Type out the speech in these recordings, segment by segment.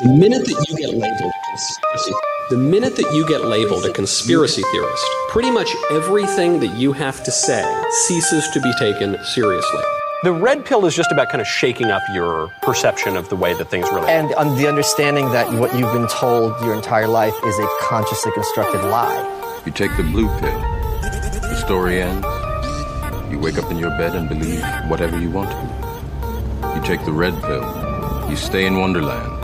The minute that you get labeled a conspiracy, the minute that you get labeled a conspiracy theorist, pretty much everything that you have to say ceases to be taken seriously. The red pill is just about kind of shaking up your perception of the way that things really And on the understanding that what you've been told your entire life is a consciously constructed lie. You take the blue pill. The story ends. You wake up in your bed and believe whatever you want to. You take the red pill. You stay in Wonderland.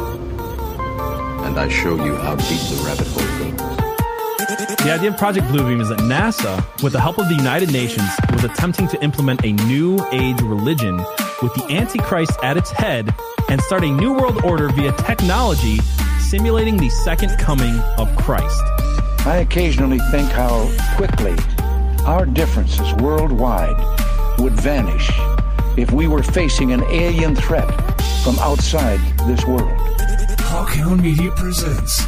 And I show you how deep the rabbit hole goes. The idea of Project Bluebeam is that NASA, with the help of the United Nations, was attempting to implement a new age religion with the Antichrist at its head and start a new world order via technology simulating the second coming of Christ. I occasionally think how quickly our differences worldwide would vanish if we were facing an alien threat from outside this world. Hawkhound Media presents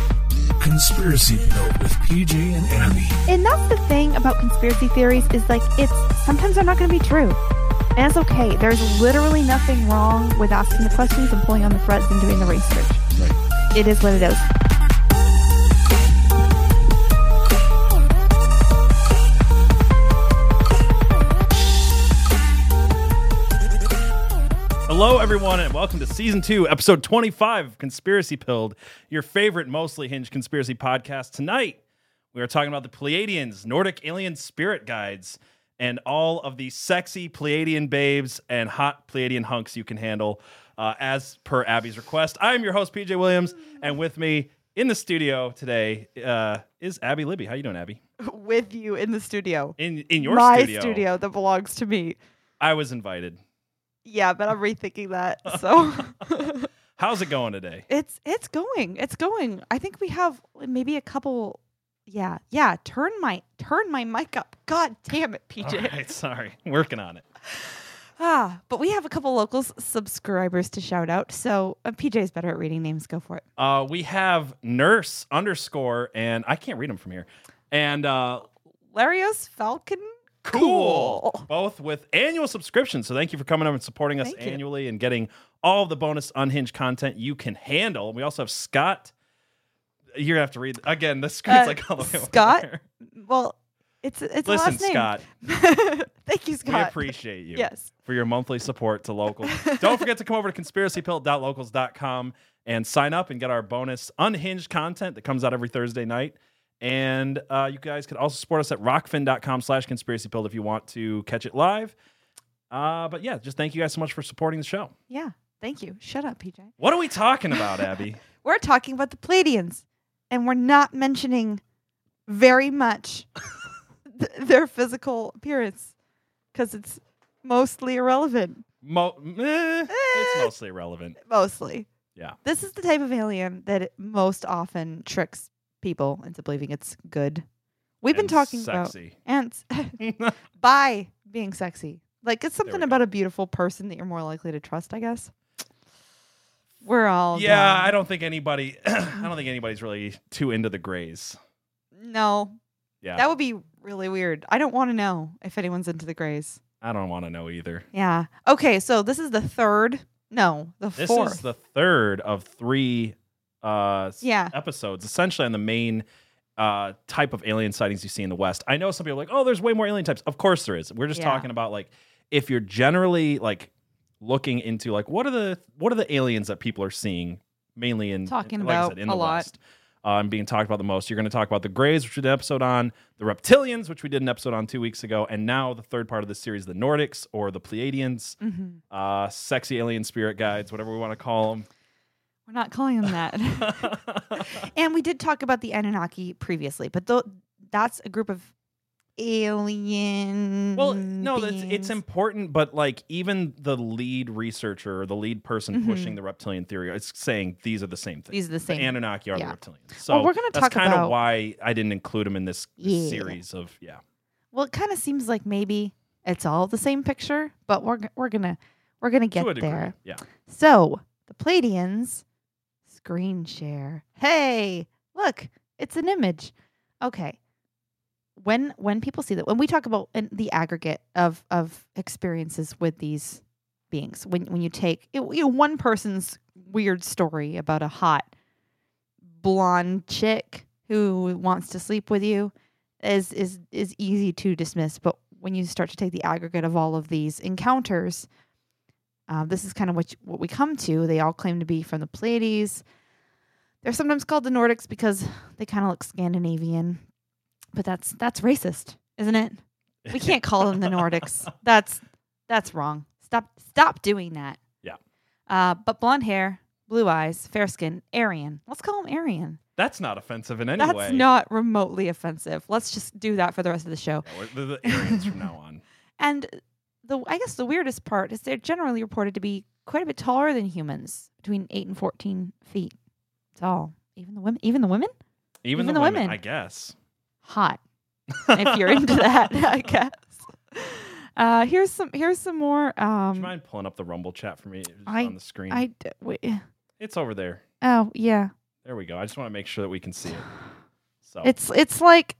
Conspiracy Pilled with PJ and Abby. And that's the thing about conspiracy theories is like it's sometimes they're not going to be true. And it's okay. There's literally nothing wrong with asking the questions and pulling on the threads and doing the research. It is what it is. Hello, everyone, and welcome to season two, episode 25 of Conspiracy Pilled, your favorite mostly hinged conspiracy podcast. Tonight, we are talking about the Pleiadians, Nordic alien spirit guides, and all of the sexy Pleiadian babes and hot Pleiadian hunks you can handle, uh, as per Abby's request. I'm your host, PJ Williams, and with me in the studio today uh, is Abby Libby. How you doing, Abby? With you in the studio. In in your My studio, studio that belongs to me. I was invited. Yeah, but I'm rethinking that. So How's it going today? it's it's going. It's going. I think we have maybe a couple yeah, yeah. Turn my turn my mic up. God damn it, PJ. All right, sorry, working on it. Ah, but we have a couple locals subscribers to shout out. So uh, PJ's better at reading names. Go for it. Uh, we have nurse underscore, and I can't read them from here. And uh, Larios Falcon. Cool, both with annual subscriptions. So thank you for coming over and supporting us Thank you. annually and getting all the bonus unhinged content you can handle. We also have Scott. You're gonna have to read again. The screen's Uh, like all the way over Scott? there. Well, it's it's a Listen, last name. Scott, Thank you, Scott. we appreciate you. Yes. for your monthly support to locals. Don't forget to come over to conspiracypilled.locals.com and sign up and get our bonus unhinged content that comes out every Thursday night. And uh, you guys can also support us at rokfin.com slash conspiracypilled if you want to catch it live. Uh, but yeah, just thank you guys so much for supporting the show. Yeah. Thank you. Shut up, PJ. What are we talking about, Abby? We're talking about the Pleiadians, and we're not mentioning very much th- their physical appearance because it's mostly irrelevant. Mo- eh, it's mostly irrelevant. Mostly. Yeah. This is the type of alien that most often tricks people into believing it's good. We've been And talking about ants by being sexy. Like it's something we about a beautiful person that you're more likely to trust, I guess. We're all yeah, down. I don't think anybody, I don't think anybody's really too into the grays. No, Yeah, that would be really weird. I don't want to know if anyone's into the grays. I don't want to know either. Yeah. Okay, so this is the third. No, the This fourth. is the third of three uh, Yeah. episodes, essentially on the main uh, type of alien sightings you see in the West. I know some people are like, oh, there's way more alien types. Of course there is. We're just Yeah. talking about like if you're generally like looking into like what are the what are the aliens that people are seeing mainly in Talking like about said, in a the lot. West. And being talked about the most. You're going to talk about the Greys, which we did an episode on, the Reptilians, which we did an episode on two weeks ago, and now the third part of the series, the Nordics or the Pleiadians Mhm. uh, sexy alien spirit guides, whatever we want to call We're not calling them that. and we did talk about the Anunnaki previously, but th- that's a group of alien. well, no, it's, it's important, but like even the lead researcher or the lead person Mhm. pushing the reptilian theory is saying these are the same thing. These are the same. The Anunnaki are Yeah. the reptilians. So we're gonna that's talk kind about- of why I didn't include them in this, this Yeah. series of yeah. well, it kind of seems like maybe it's all the same picture, but we're we're gonna we're gonna get to there. Yeah. So the Pleiadians screen share. Hey, look, it's an image. Okay. When when people see that, when we talk about the aggregate of of experiences with these beings, when when you take you know, one person's weird story about a hot blonde chick who wants to sleep with you is is is easy to dismiss. But when you start to take the aggregate of all of these encounters, uh, this is kind of what you, what we come to. They all claim to be from the Pleiades. They're sometimes called the Nordics because they kind of look Scandinavian, but that's that's racist, isn't it? We can't call them the Nordics. That's that's wrong. Stop stop doing that. Yeah. Uh, but blonde hair, blue eyes, fair skin, Aryan. Let's call him Aryan. That's not offensive in any That's way. That's not remotely offensive. Let's just do that for the rest of the show. Yeah, the Aryans from now on. And the I guess the weirdest part is they're generally reported to be quite a bit taller than humans, between eight and fourteen feet tall. Even the women. Even the women. Even, Even the, the women, women. I guess. Hot. if you're into that, I guess. Uh, here's some. Here's some more. Do you Um, mind pulling up the Rumble chat for me I- on the screen? I d- wait. it's over there. Oh yeah. There we go. I just want to make sure that we can see it. So It's it's like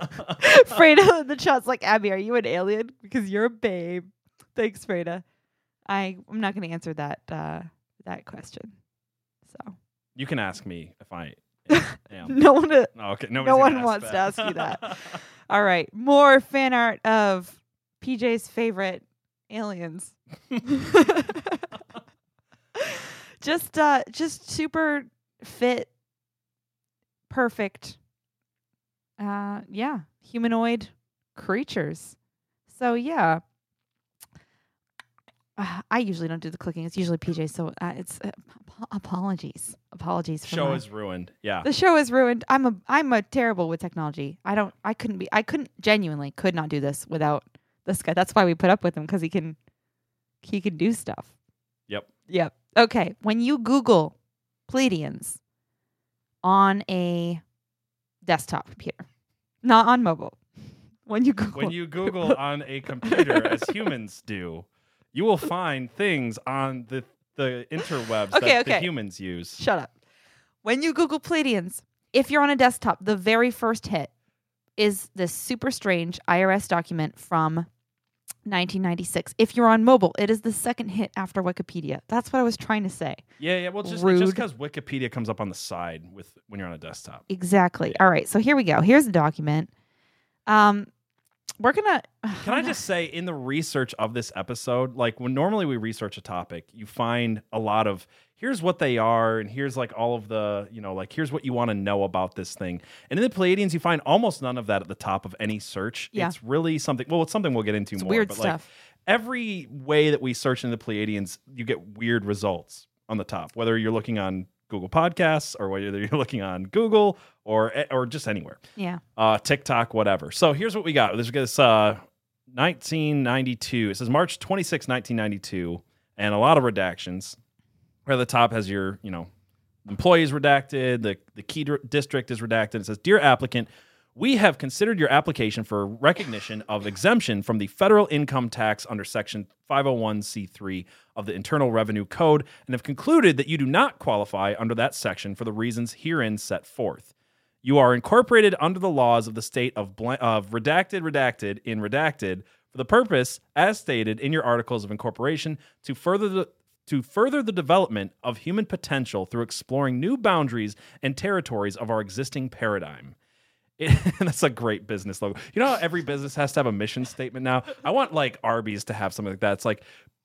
Freda in the chat's like, Abby, are you an alien? Because you're a babe. Thanks, Freda. I I'm not gonna answer that uh that question. So you can ask me if I am. no one uh, No, okay. No one wants to ask you that. all right. More fan art of PJ's favorite aliens. just uh just super fit perfect uh yeah humanoid creatures so yeah uh, i usually don't do the clicking it's usually pj so uh, it's uh, ap- apologies apologies for Show my- is ruined. Yeah. the show is ruined i'm a i'm a terrible with technology i don't i couldn't be i couldn't genuinely could not do this without this guy that's why we put up with him because he can he can do stuff Yep. Yep. Okay. When you Google Pleiadians on a desktop computer, not on mobile, when you Google, When you Google on a computer, as humans do, you will find things on the the interwebs Okay, that the humans use. shut up. When you Google Pleiadians, if you're on a desktop, the very first hit is this super strange IRS document from 1996. If you're on mobile, it is the second hit after Wikipedia. That's what I was trying to say. Yeah, yeah. Well, just Rude. just because Wikipedia comes up on the side with when you're on a desktop. Exactly. All right. So here we go. Here's the document. Um, we're gonna. Can I just say, in the research of this episode, like when normally we research a topic, you find a lot of here's what they are, and here's like all of the, you know, like here's what you want to know about this thing. And in the Pleiadians, you find almost none of that at the top of any search. Yeah. It's really something, well, it's something we'll get into It's more. weird but stuff. like every way that we search in the Pleiadians, you get weird results on the top, whether you're looking on Google Podcasts or whether you're looking on Google or or just anywhere Yeah. uh, TikTok, whatever. So here's what we got. There's this uh, 1992. It says March 26, 1992, and a lot of redactions. Where the top has your, you know, employees redacted, the, the key district is redacted. It says, Dear applicant, we have considered your application for recognition of exemption from the federal income tax under Section 501c3 of the Internal Revenue Code and have concluded that you do not qualify under that section for the reasons herein set forth. You are incorporated under the laws of the state of, blan- of redacted, redacted, in redacted for the purpose, as stated in your articles of incorporation, to further the to further the development of human potential through exploring new boundaries and territories of our existing paradigm. It, that's a great business logo. You know how every business has to have a mission statement now? I want like Arby's to have something like that. It's like,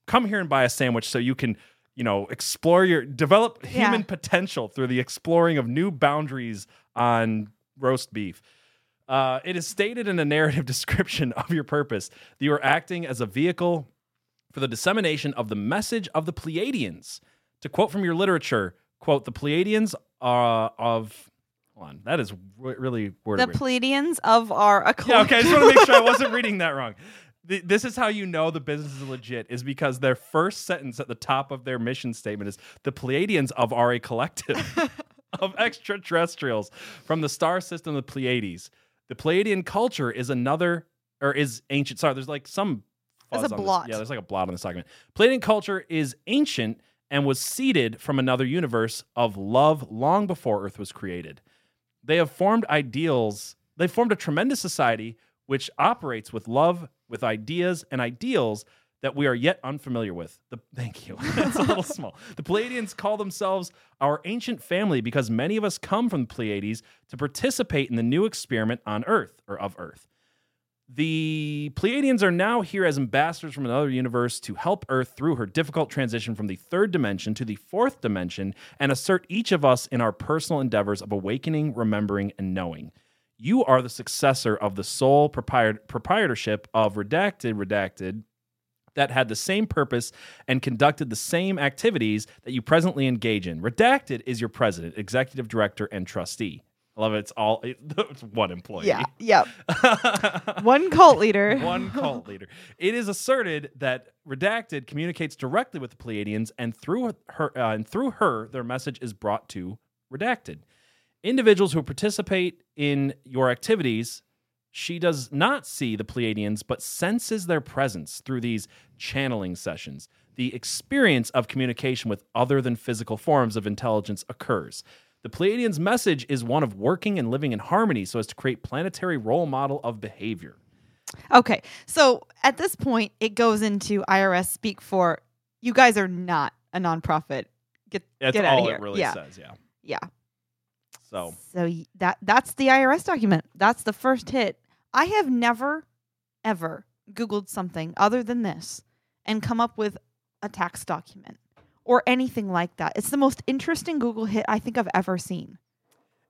come here and buy a sandwich so you can, you know, explore your develop Yeah. human potential through the exploring of new boundaries on roast beef. Uh, it is stated in a narrative description of your purpose that you are acting as a vehicle for the dissemination of the message of the Pleiadians. To quote from your literature, quote, the Pleiadians are of, hold on, that is re- really word The weird. Pleiadians of our occult. Yeah, okay, I just want to make sure I wasn't reading that wrong. Th- This is how you know the business is legit, is because their first sentence at the top of their mission statement is the Pleiadians of are a collective of extraterrestrials from the star system of the Pleiades. The Pleiadian culture is another, or is ancient. Sorry, there's like some. There's a fuzz on this. blot. Yeah, there's like a blot on this document. Pleiadian culture is ancient and was seeded from another universe of love long before Earth was created. They have formed ideals. They formed a tremendous society which operates with love, with ideas and ideals that we are yet unfamiliar with. The, thank you. That's a little small. The Pleiadians call themselves our ancient family because many of us come from the Pleiades to participate in the new experiment on Earth or of Earth. The Pleiadians are now here as ambassadors from another universe to help Earth through her difficult transition from the third dimension to the fourth dimension and assert each of us in our personal endeavors of awakening, remembering, and knowing. You are the successor of the sole propriet- proprietorship of Redacted Redacted that had the same purpose and conducted the same activities that you presently engage in. Redacted is your president, executive director, and trustee. Love it. It's all it's one employee. Yeah. Yep. One cult leader. one cult leader. It is asserted that Redacted communicates directly with the Pleiadians, and through her, uh, and through her, their message is brought to Redacted. Individuals who participate in your activities, she does not see the Pleiadians, but senses their presence through these channeling sessions. The experience of communication with other than physical forms of intelligence occurs. The Pleiadians' message is one of working and living in harmony so as to create planetary role model of behavior. Okay. So at this point, it goes into IRS speak for you guys are not a nonprofit. Get That's get out all of here. it really yeah. says, yeah. Yeah. So So that that's the IRS document. That's the first hit. I have never ever googled something other than this and come up with a tax document or anything like that. It's the most interesting Google hit I think I've ever seen.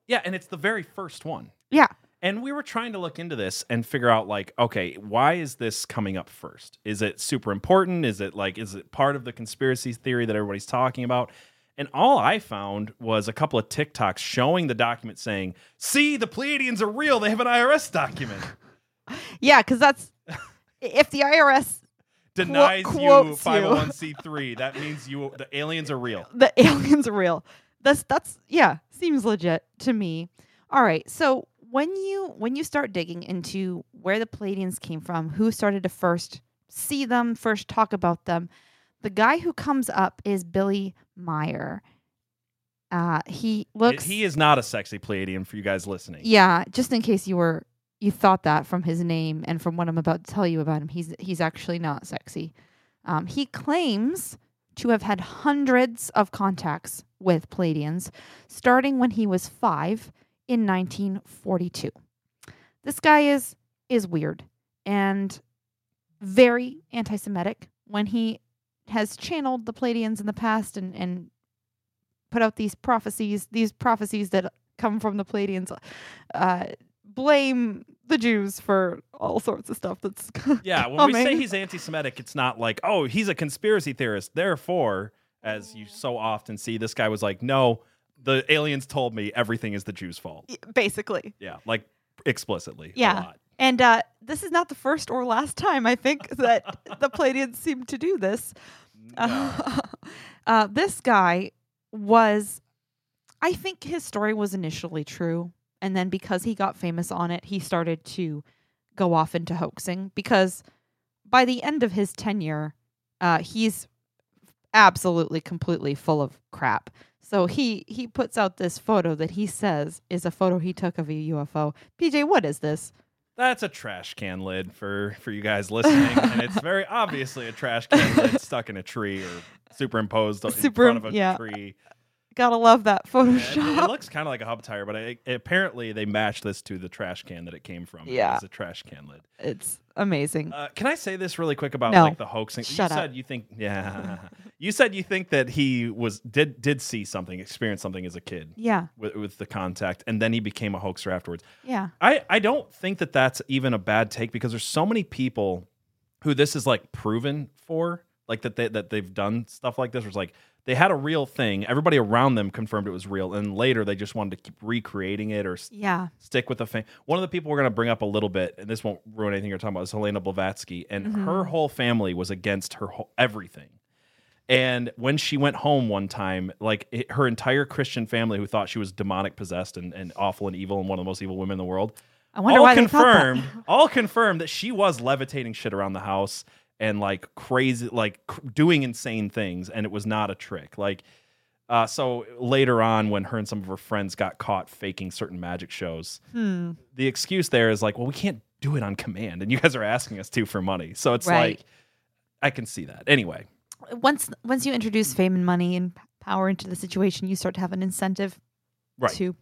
yeah, and it's the very first one. Yeah. And we were trying to look into this and figure out like, okay, why is this coming up first? Is it super important? Is it like is it part of the conspiracy theory that everybody's talking about? And all I found was a couple of TikToks showing the document saying, "See, the Pleiadians are real. They have an IRS document." Yeah, cuz that's if the IRS Denies you you. 501c3. That means you the aliens are real. the aliens are real. That's that's yeah, seems legit to me. All right. So when you when you start digging into where the Pleiadians came from, who started to first see them, first talk about them, the guy who comes up is Billy Meier. Uh, he looks he is not a sexy Pleiadian for you guys listening. yeah, just in case you were you thought that from his name and from what I'm about to tell you about him, he's he's actually not sexy. Um, he claims to have had hundreds of contacts with Pleiadians, starting when he was five in 1942. This guy is is weird and very anti-Semitic. When he has channeled the Pleiadians in the past and and put out these prophecies, these prophecies that come from the Pleiadians, uh, blame the Jews for all sorts of stuff that's Yeah, when we say he's anti-Semitic, it's not like, oh, he's a conspiracy theorist. Therefore, as you so often see, this guy was like, no, the aliens told me everything is the Jews' fault. basically. Yeah, like explicitly. a Yeah. And uh, this is not the first or last time I think that the Pleiadians seem to do this. Uh, this guy was, I think his story was initially true. And then because he got famous on it, he started to go off into hoaxing. Because by the end of his tenure, uh, he's absolutely, completely full of crap. So he he puts out this photo that he says is a photo he took of a UFO. PJ, what is this? That's a trash can lid for for you guys listening, and it's very obviously a trash can lid stuck in a tree or superimposed in front of a yeah. tree. Gotta love that Yeah, it, Photoshop. it looks kind of like a hub tire, but I, apparently they matched this to the trash can that it came from. Yeah. it's a trash can lid. it's amazing. Uh, can I say this really quick about No. like the hoaxing? Shut you up. said you think yeah. you said you think that he was did did see something, experience something as a kid yeah, with, with the contact, and then he became a hoaxer afterwards. yeah, I I don't think that that's even a bad take because there's so many people who this is like proven for, like that they that they've done stuff like this. Where it's like they had a real thing, everybody around them confirmed it was real, and later they just wanted to keep recreating it or yeah. stick with the thing. One of the people we're going to bring up a little bit, and this won't ruin anything you're talking about, is Helena Blavatsky, and Mm-hmm. her whole family was against her whole, everything. And when she went home one time, like it, her entire Christian family, who thought she was demonic possessed and, and awful and evil and one of the most evil women in the world, I wonder all why they thought that. confirmed, all confirmed that she was levitating shit around the house and like crazy, like cr- doing insane things, and it was not a trick. Like, uh, so later on, when her and some of her friends got caught faking certain magic shows, Hmm. the excuse there is like, well, we can't do it on command, and you guys are asking us to for money. So it's Right. like, I can see that. Anyway, once once you introduce fame and money and power into the situation, you start to have an incentive right. to,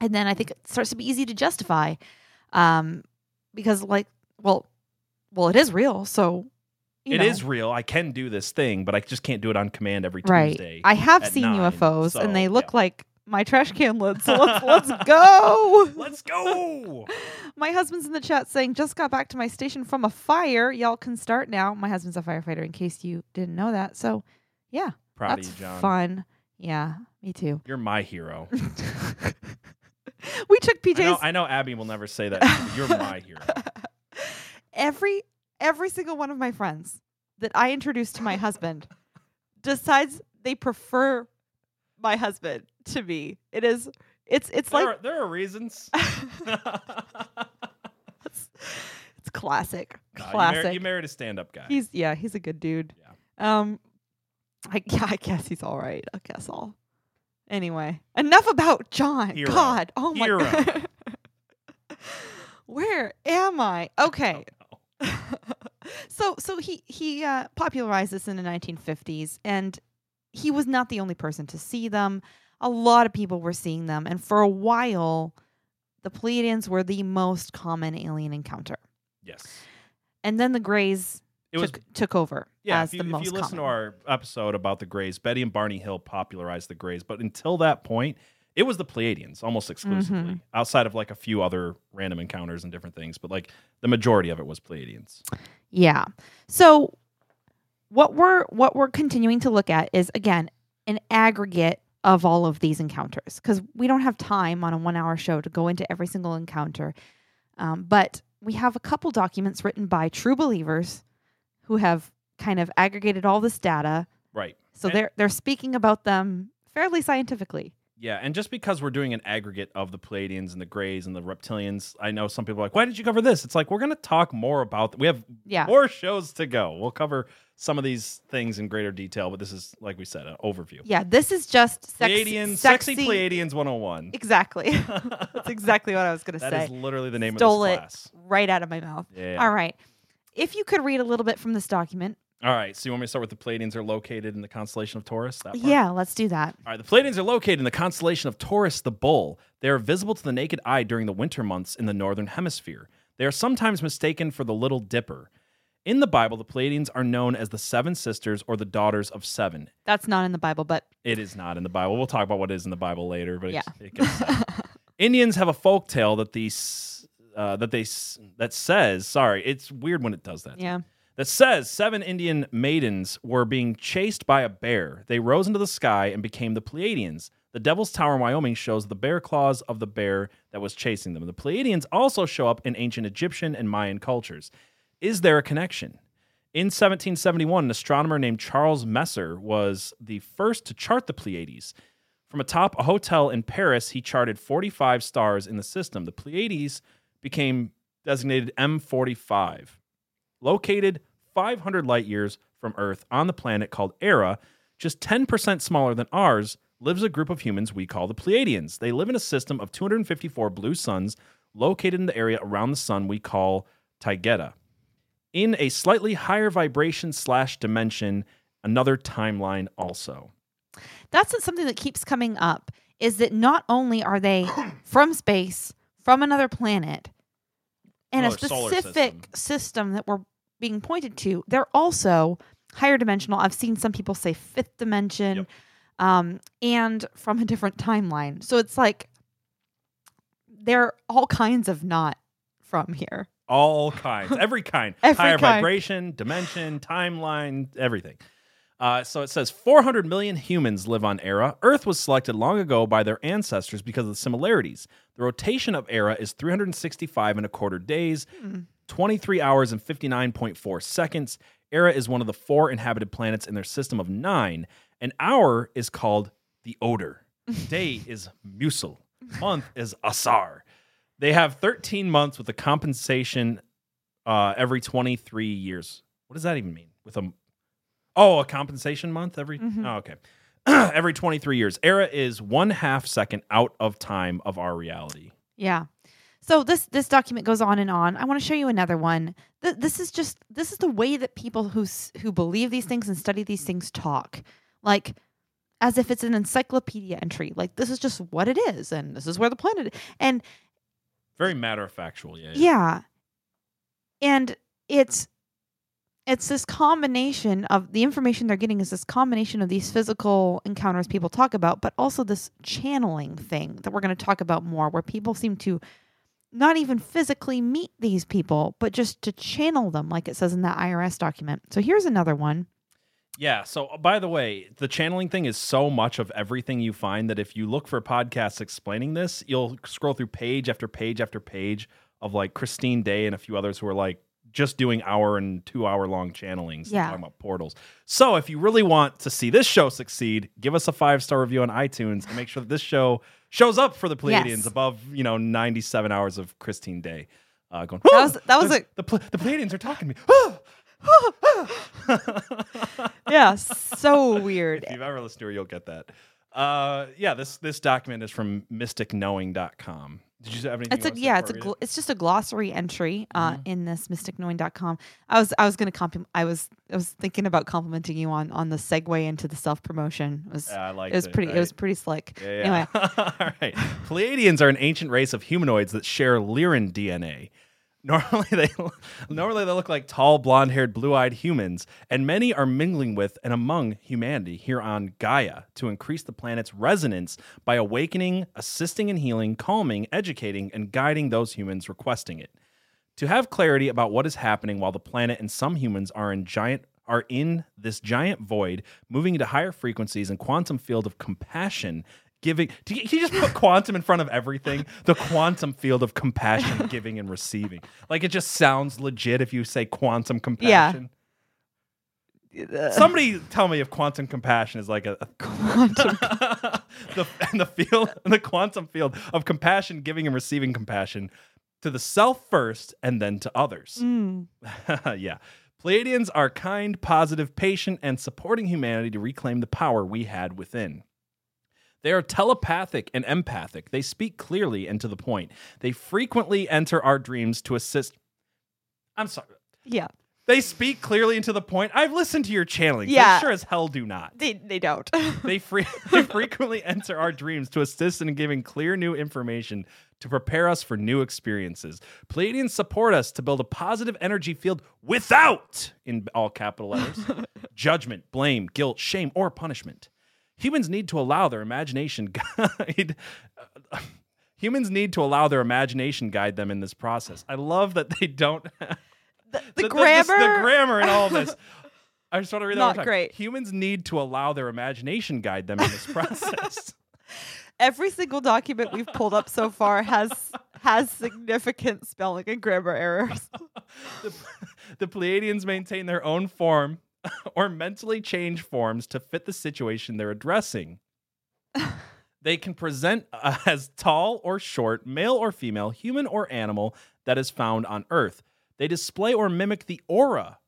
and then I think it starts to be easy to justify, um, because like, well, well, it is real, so you It know. is real. I can do this thing, but I just can't do it on command every right. Tuesday. I have seen nine, UFOs, so, and they look yeah. like my trash can lid. So let's let's go. Let's go. My husband's in the chat saying, just got back to my station from a fire. Y'all can start now. My husband's a firefighter, in case you didn't know that. So, yeah, Proud that's of you, John. fun. Yeah, me too. You're my hero. we took I know, I know Abby will never say that. to you, but You're my hero. every every single one of my friends that I introduce to my husband decides they prefer my husband to me. It is it's it's There, like are, there are reasons. it's, it's classic. Nah, you mar- Classic. you, married a stand-up guy. He's yeah, he's a good dude. Yeah. Um, I yeah, I guess he's all right. I guess all. Anyway, enough about John. Hero. God, oh my Hero. god. Where am I? Okay. So so he he uh, popularized this in the 1950s, and he was not the only person to see them. A lot of people were seeing them, and for a while, the Pleiadians were the most common alien encounter. yes. And then the Greys It was took took over Yeah, as if you, the if most you listen common. to our episode about the Greys, Betty and Barney Hill popularized the Greys, but until that point, it was the Pleiadians almost exclusively, Mm-hmm. outside of like a few other random encounters and different things. But like the majority of it was Pleiadians. Yeah. So what we're what we're continuing to look at is again an aggregate of all of these encounters because we don't have time on a one hour show to go into every single encounter. Um, but we have a couple documents written by true believers who have kind of aggregated all this data. Right. So And- they're they're speaking about them fairly scientifically. Yeah, and just because we're doing an aggregate of the Pleiadians and the Greys and the Reptilians, I know some people are like, "Why did you cover this?" It's like we're going to talk more about. We have Yeah. more shows to go. We'll cover some of these things in greater detail, but this is like we said, an overview. Yeah, this is just sex- Pleiadians, sexy. sexy Pleiadians 101. Exactly. That's exactly what I was going to say. is literally the name Stole of this it class. right out of my mouth. Yeah. All right. If you could read a little bit from this document. All right, so you want me to start with the Pleiadians are located in the constellation of Taurus? That part? Yeah, let's do that. All right, the Pleiadians are located in the constellation of Taurus the Bull. They are visible to the naked eye during the winter months in the northern hemisphere. They are sometimes mistaken for the Little Dipper. In the Bible, the Pleiadians are known as the Seven Sisters or the Daughters of Seven. That's not in the Bible, but It is not in the Bible. We'll talk about what is in the Bible later, but Yeah. it gets. Indians have a folk tale that these uh, that they s- that says sorry, it's weird when it does that. yeah. That says seven Indian maidens were being chased by a bear. They rose into the sky and became the Pleiadians. The Devil's Tower in Wyoming shows the bear claws of the bear that was chasing them. The Pleiadians also show up in ancient Egyptian and Mayan cultures. Is there a connection? In 1771, an astronomer named Charles Messier was the first to chart the Pleiades. From atop a hotel in Paris, he charted 45 stars in the system. The Pleiades became designated M45 located 500 light years from Earth on the planet called Erra, just 10% smaller than ours, lives a group of humans we call the Pleiadians. They live in a system of 254 blue suns located in the area around the sun we call Taygeta. In a slightly higher vibration slash dimension, another timeline also. That's something that keeps coming up is that not only are they from space, from another planet, and a Another specific system. that we're being pointed to, they're also higher dimensional. I've seen some people say fifth dimension, Yep. um, and from a different timeline. So it's like they're all kinds of not from here. All kinds, every kind, Every higher kind. vibration, dimension, timeline, everything. Uh, so it says 400 million humans live on Erra. Earth was selected long ago by their ancestors because of the similarities. The rotation of Erra is 365 and a quarter days, 23 hours and 59.4 seconds. Erra is one of the four inhabited planets in their system of nine. An hour is called the Odor. Day is Musil. Month is Asar. They have 13 months with a compensation uh, every 23 years. What does that even mean? With a oh, a compensation month every Mhm. oh, okay, every 23 years. Erra is one half second out of time of our reality. Yeah. So this this document goes on and on. I want to show you another one. Th- this is just this is the way that people who who believe these things and study these things talk, like as if it's an encyclopedia entry. Like this is just what it is, and this is where the planet. Is. And Very matter of factual. Yeah. yeah, and it's it's this combination of the information they're getting is this combination of these physical encounters people talk about, but also this channeling thing that we're going to talk about more, where people seem to not even physically meet these people, but just to channel them, like it says in that IRS document. So here's another one. Yeah. So, uh, by the way, the channeling thing is so much of everything you find that if you look for podcasts explaining this, you'll scroll through page after page after page of like Christine Day and a few others who are like just doing hour and two hour long channelings Yeah. talking about portals. So, if you really want to see this show succeed, give us a five star review on iTunes and make sure that this show shows up for the Pleiadians Yes. above, you know, 97 hours of Christine Day. Uh, going, That was- that was a- the, the Pleiadians are talking to me. Yeah, so weird. if you've ever listened to her, you'll get that. Uh, yeah, this this document is from mysticknowing.com. Did you have anything? It's a yeah, it's a gl- it's just a glossary entry uh, Mm-hmm. in this mysticknowing.com. I was I was to compliment I was I was thinking about complimenting you on on the segue into the self promotion. It was Yeah, I liked it was it, pretty it was pretty slick. Yeah, Anyway. All right. Pleiadians are an ancient race of humanoids that share Lyran DNA. Normally they normally they look like tall, blonde-haired, blue-eyed humans, and many are mingling with and among humanity here on Gaia to increase the planet's resonance by awakening, assisting in healing, calming, educating, and guiding those humans requesting it. To have clarity about what is happening while the planet and some humans are in giant are in this giant void, moving into higher frequencies and quantum field of compassion, giving. You just put quantum in front of everything? The quantum field of compassion, giving and receiving. Like it just sounds legit if you say quantum compassion. Yeah. Somebody tell me if quantum compassion is like a, a quantum the and the field and the quantum field of compassion, giving and receiving compassion to the self first and then to others. Mm. yeah. Pleiadians are kind, positive, patient, and supporting humanity to reclaim the power we had within. They are telepathic and empathic. They speak clearly and to the point. They frequently enter our dreams to assist. I'm sorry. yeah. They speak clearly and to the point. I've listened to your channeling. Yeah. They sure as hell do not. They they don't. They, free, they frequently enter our dreams to assist in giving clear new information to prepare us for new experiences. Pleiadians support us to build a positive energy field without, in all capital letters, judgment, blame, guilt, shame, or punishment. Humans need to allow their imagination guide. Uh, humans need to allow their imagination guide them in this process. I love that they don't. the, the, the grammar the grammar and all this. I just want to read that Not great. Humans need to allow their imagination guide them in this process. every single document we've pulled up so far has has significant spelling and grammar errors. the, the Pleiadians maintain their own form or mentally change forms to fit the situation they're addressing. they can present uh, as tall or short, male or female, human or animal that is found on Earth. They display or mimic the aura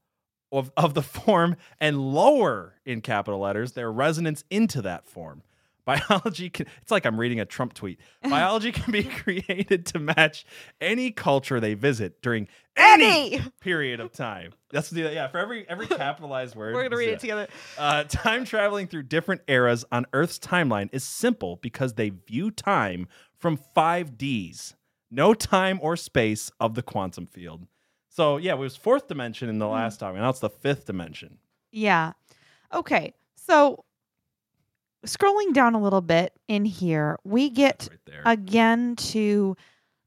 of, of the form and lower in capital letters their resonance into that form. Biology can, it's like I'm reading a Trump tweet. Biology can be created to match any culture they visit during any, Any! period of time. That's the yeah, for every every capitalized word. We're gonna read yeah. it together. Uh, time traveling through different eras on Earth's timeline is simple because they view time from five Ds, no time or space of the quantum field. So yeah, it was fourth dimension Hmm. in the last time, and now it's the fifth dimension. Yeah. Okay. So scrolling down a little bit in here, we get Right again to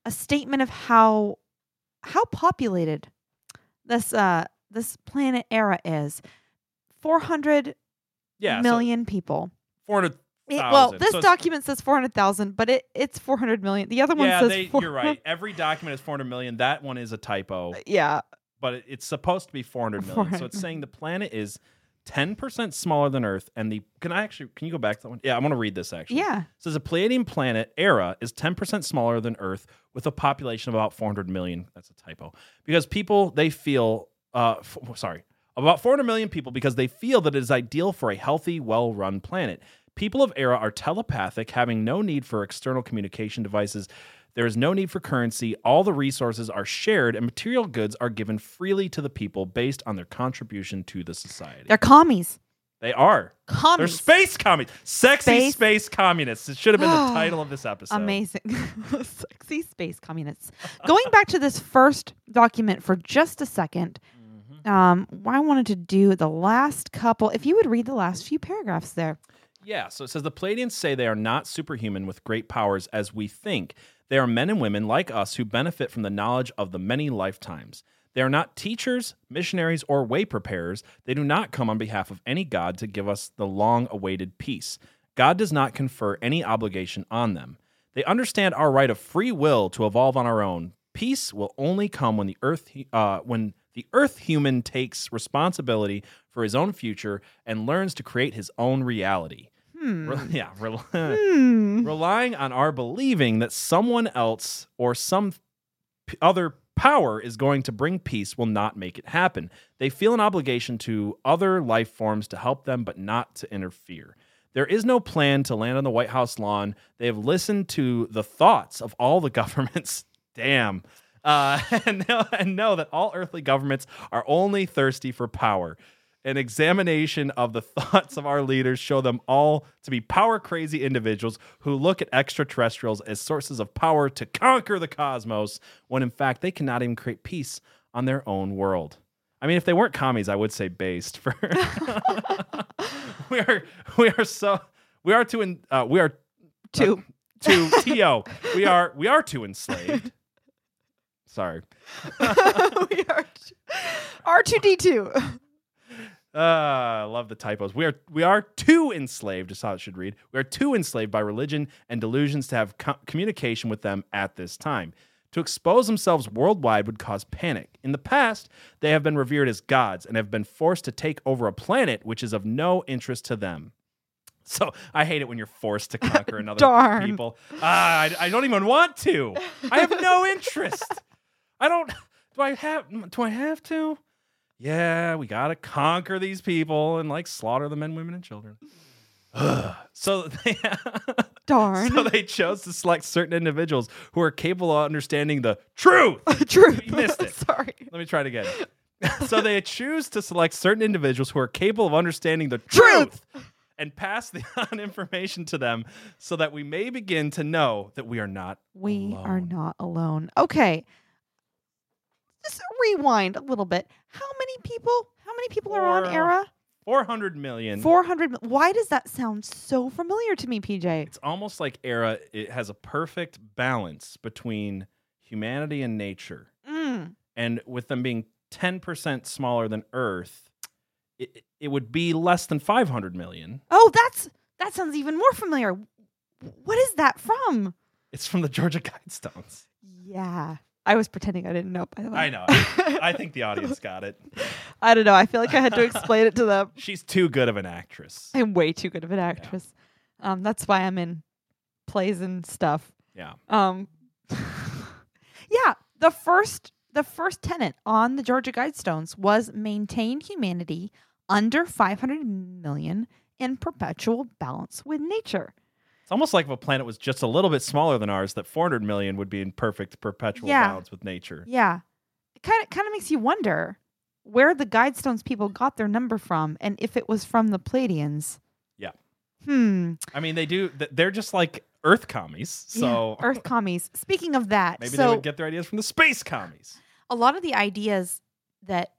a statement of how how populated this uh this planet era is. Four hundred yeah, million people. four hundred. It- well, this So document says 400,000, but it, it's 400 million. The other one Yeah, says they, four- you're right. Every document is 400 million. That one is a typo, Yeah. but it- it's supposed to be 400 million. So it's saying the planet is 10% smaller than Earth, and the can I actually can you go back to that one? Yeah, I want to read this actually. Yeah. It says a Pleiadian planet era is 10% smaller than Earth with a population of about 400 million. That's a typo. Because people they feel uh f- sorry, about 400 million people because they feel that it is ideal for a healthy, well-run planet. People of Erra are telepathic, having no need for external communication devices. There is no need for currency. All the resources are shared, and material goods are given freely to the people based on their contribution to the society. They're commies. They are. Commies. They're space communists. Sexy Space- space, communists. It should have been the title of this episode. Amazing. Sexy space communists. Going back to this first document for just a 2nd Mm-hmm. um, I wanted to do the last couple. If you would read the last few paragraphs there. Yeah, so it says the Pleiadians say they are not superhuman with great powers as we think. They are men and women like us who benefit from the knowledge of the many lifetimes. They are not teachers, missionaries, or way preparers. They do not come on behalf of any God to give us the long awaited peace. God does not confer any obligation on them. They understand our right of free will to evolve on our own. Peace will only come when the earth uh, when the earth human takes responsibility for his own future and learns to create his own reality. Re- yeah, rel- relying on our believing that someone else or some p- other power is going to bring peace will not make it happen. They feel an obligation to other life forms to help them, but not to interfere. There is no plan to land on the White House lawn. They have listened to the thoughts of all the governments. Damn. Uh, and, know, and know that all earthly governments are only thirsty for power. An examination of the thoughts of our leaders show them all to be power crazy individuals who look at extraterrestrials as sources of power to conquer the cosmos, when in fact they cannot even create peace on their own world. I mean, if they weren't commies, I would say based. For we are, we are so, we are too, in, uh, we are Two. to to we are we are too enslaved. Sorry. we are R2D2. Uh, I love the typos. We are we are too enslaved. Is how it should read. We are too enslaved by religion and delusions to have co- communication with them at this time. To expose themselves worldwide would cause panic. In the past, they have been revered as gods and have been forced to take over a planet which is of no interest to them. So I hate it when you're forced to conquer another people. Ah, I, I don't even want to. I have no interest. I don't. Do I have? Do I have to? Yeah, we gotta conquer these people and like slaughter the men, women, and children. so they, Darn. so they chose to select certain individuals who are capable of understanding the truth. Truth. You missed it. Sorry. Let me try it again. so they choose to select certain individuals who are capable of understanding the Truth. truth and pass the on information to them so that we may begin to know that we are not We are not alone. Okay. Just rewind a little bit. How many people? How many people are on Erra? 400 million. 400. Why does that sound so familiar to me, PJ? It's almost like Erra it has a perfect balance between humanity and nature. Mm. And with them being 10% smaller than Earth, it, it would be less than 500 million. Oh, that's that sounds even more familiar. What is that from? It's from the Georgia Guidestones. Yeah. I was pretending I didn't know, by the way. I know. I think the audience got it. I don't know. I feel like I had to explain it to them. She's too good of an actress. I'm way too good of an actress. Um, that's why I'm in plays and stuff. Yeah. Um, yeah, the first the first tenant on the Georgia Guidestones was maintain humanity under 500 million in perpetual balance with nature. It's almost like if a planet was just a little bit smaller than ours, that 400 million would be in perfect perpetual Yeah. balance with nature. Yeah, it kind of kind of makes you wonder where the Guidestones people got their number from, and if it was from the Pleiadians. Yeah. Hmm. I mean, they do, they're just like Earth commies. Yeah, So Earth commies. Speaking of that, maybe so they would get their ideas from the space commies. a lot of the ideas that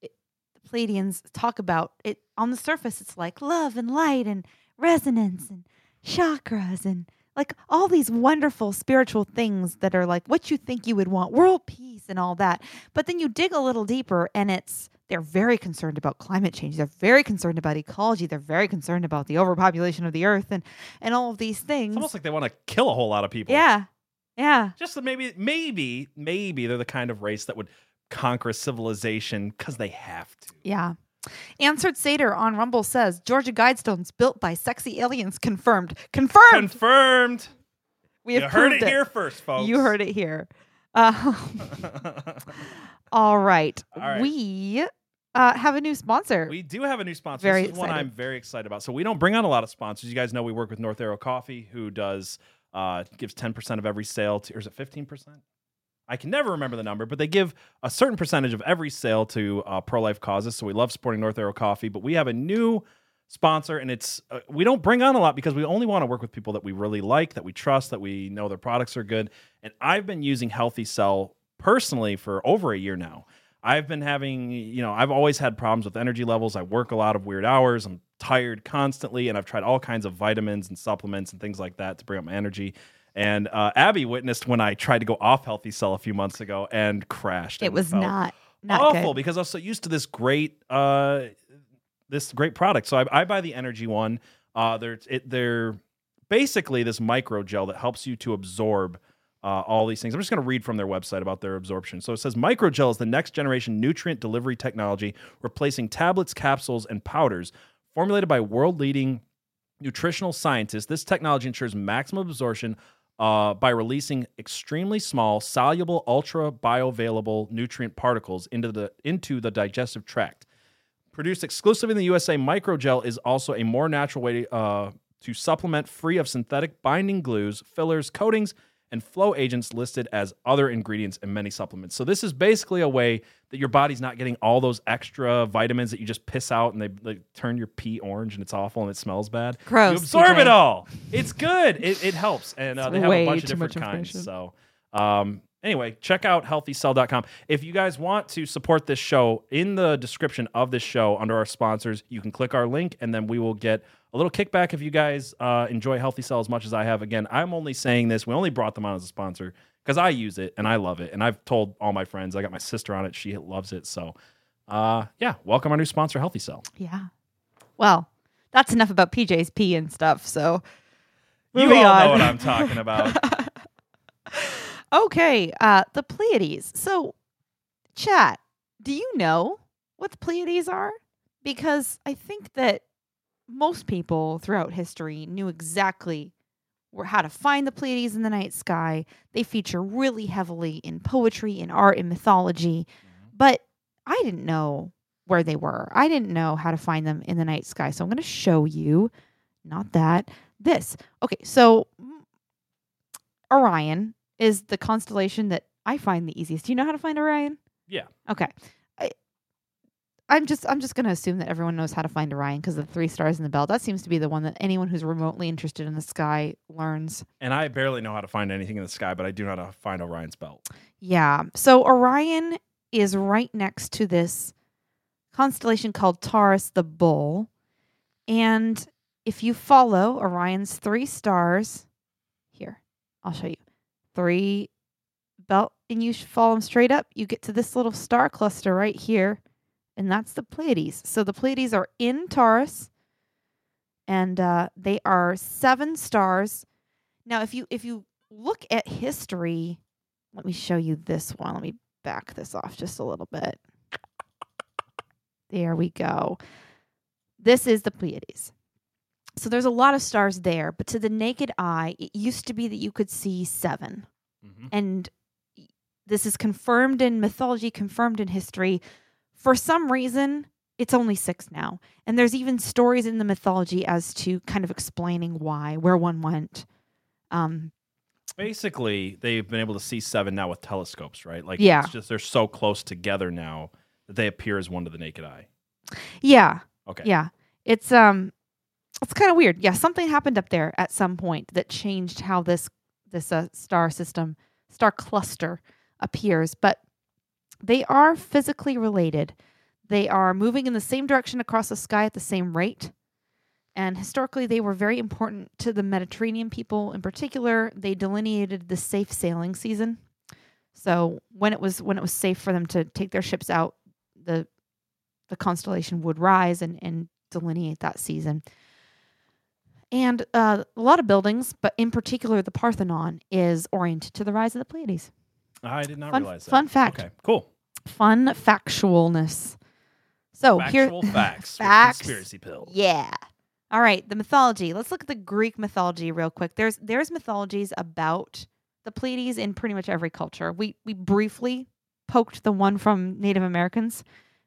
it, the Pleiadians talk about it on the surface, it's like love and light and resonance and chakras and like all these wonderful spiritual things that are like what you think you would want, world peace and all that. But then you dig a little deeper and it's they're very concerned about climate change. They're very concerned about ecology. They're very concerned about the overpopulation of the earth and and all of these things. It's almost like they want to kill a whole lot of people. yeah. Yeah. Just maybe, maybe, maybe they're the kind of race that would conquer civilization because they have to. Yeah. Answered Sater on Rumble says Georgia Guidestones built by sexy aliens confirmed. Confirmed. Confirmed. we You have heard proved it here first, folks. You heard it here. Uh, all right. All right. We uh, have a new sponsor. We do have a new sponsor. Very this is one. I'm very excited about. So we don't bring on a lot of sponsors. You guys know we work with North Arrow Coffee, who does uh, gives 10% of every sale to, or is it 15%? I can never remember the number, but they give a certain percentage of every sale to uh, pro life causes. So we love supporting North Arrow Coffee, but we have a new sponsor, and it's uh, we don't bring on a lot because we only want to work with people that we really like, that we trust, that we know their products are good. And I've been using Healthy Cell personally for over a year now. I've been having, you know, I've always had problems with energy levels. I work a lot of weird hours. I'm tired constantly, and I've tried all kinds of vitamins and supplements and things like that to bring up my energy. And uh, Abby witnessed when I tried to go off Healthy Cell a few months ago and crashed. it and was not not awful good. because I was so used to this great uh this great product. So I, I buy the energy one. Uh they're it, they're basically this micro gel that helps you to absorb uh, all these things. I'm just going to read from their website about their absorption. So it says microgel is the next generation nutrient delivery technology, replacing tablets, capsules, and powders. Formulated by world leading nutritional scientists, this technology ensures maximum absorption uh, by releasing extremely small, soluble, ultra bioavailable nutrient particles into the into the digestive tract. Produced exclusively in the USA, microgel is also a more natural way uh, to supplement free of synthetic binding glues, fillers, coatings, and flow agents listed as other ingredients in many supplements. So this is basically a way that your body's not getting all those extra vitamins that you just piss out and they, they turn your pee orange and it's awful and it smells bad. Gross, You absorb it all. It's good. It, it helps. And uh, they have a bunch of different kinds. So um, anyway, check out healthycell.com. If you guys want to support this show, in the description of this show under our sponsors, you can click our link and then we will get a little kickback if you guys uh, enjoy Healthy Cell as much as I have. Again, I'm only saying this. We only brought them on as a sponsor because I use it and I love it. And I've told all my friends. I got my sister on it. She loves it. So uh, yeah, welcome our new sponsor, Healthy Cell. Yeah. Well, that's enough about PJ's pee and stuff. So You all on. know what I'm talking about. okay, uh, the Pleiades. So, chat, do you know what the Pleiades are? Because I think that most people throughout history knew exactly where, how to find the Pleiades in the night sky. They feature really heavily in poetry, in art, in mythology. But I didn't know where they were. I didn't know how to find them in the night sky. So I'm going to show you, not that, this. Okay, so mm, Orion is the constellation that I find the easiest. Do you know how to find Orion? Yeah. Okay. I, I'm just I'm just going to assume that everyone knows how to find Orion because of the three stars in the belt. That seems to be the one that anyone who's remotely interested in the sky learns. And I barely know how to find anything in the sky, but I do know how to find Orion's belt. Yeah. So Orion is right next to this constellation called Taurus the Bull. And if you follow Orion's three stars, here, I'll show you. Three belt, and you follow them straight up. You get to this little star cluster right here, and that's the Pleiades. So the Pleiades are in Taurus, and uh, they are seven stars. Now, if you if you look at history, let me show you this one. Let me back this off just a little bit. There we go. This is the Pleiades. So there's a lot of stars there, but to the naked eye, it used to be that you could see 7 Mhm. And this is confirmed in mythology, confirmed in history. For some reason, it's only six now. And there's even stories in the mythology as to kind of explaining why, where one went. Um, Basically, they've been able to see seven now with telescopes, right? Like, Yeah. it's just they're so close together now that they appear as one to the naked eye. yeah, Okay. Yeah. It's um it's kind of weird. Yeah, something happened up there at some point that changed how this this uh, star system, star cluster appears, but they are physically related. They are moving in the same direction across the sky at the same rate. And historically, they were very important to the Mediterranean people in particular. They delineated the safe sailing season. So when it was when it was safe for them to take their ships out, the the constellation would rise and, and delineate that season. And uh, a lot of buildings, but in particular the Parthenon, is oriented to the rise of the Pleiades. I did not Fun- realize that. fun fact. Okay, cool. Fun factualness. So here, Factual facts. with Facts. Conspiracy pill. yeah. All right, the mythology. Let's look at the Greek mythology real quick. There's there's mythologies about the Pleiades in pretty much every culture. We we briefly poked the one from Native Americans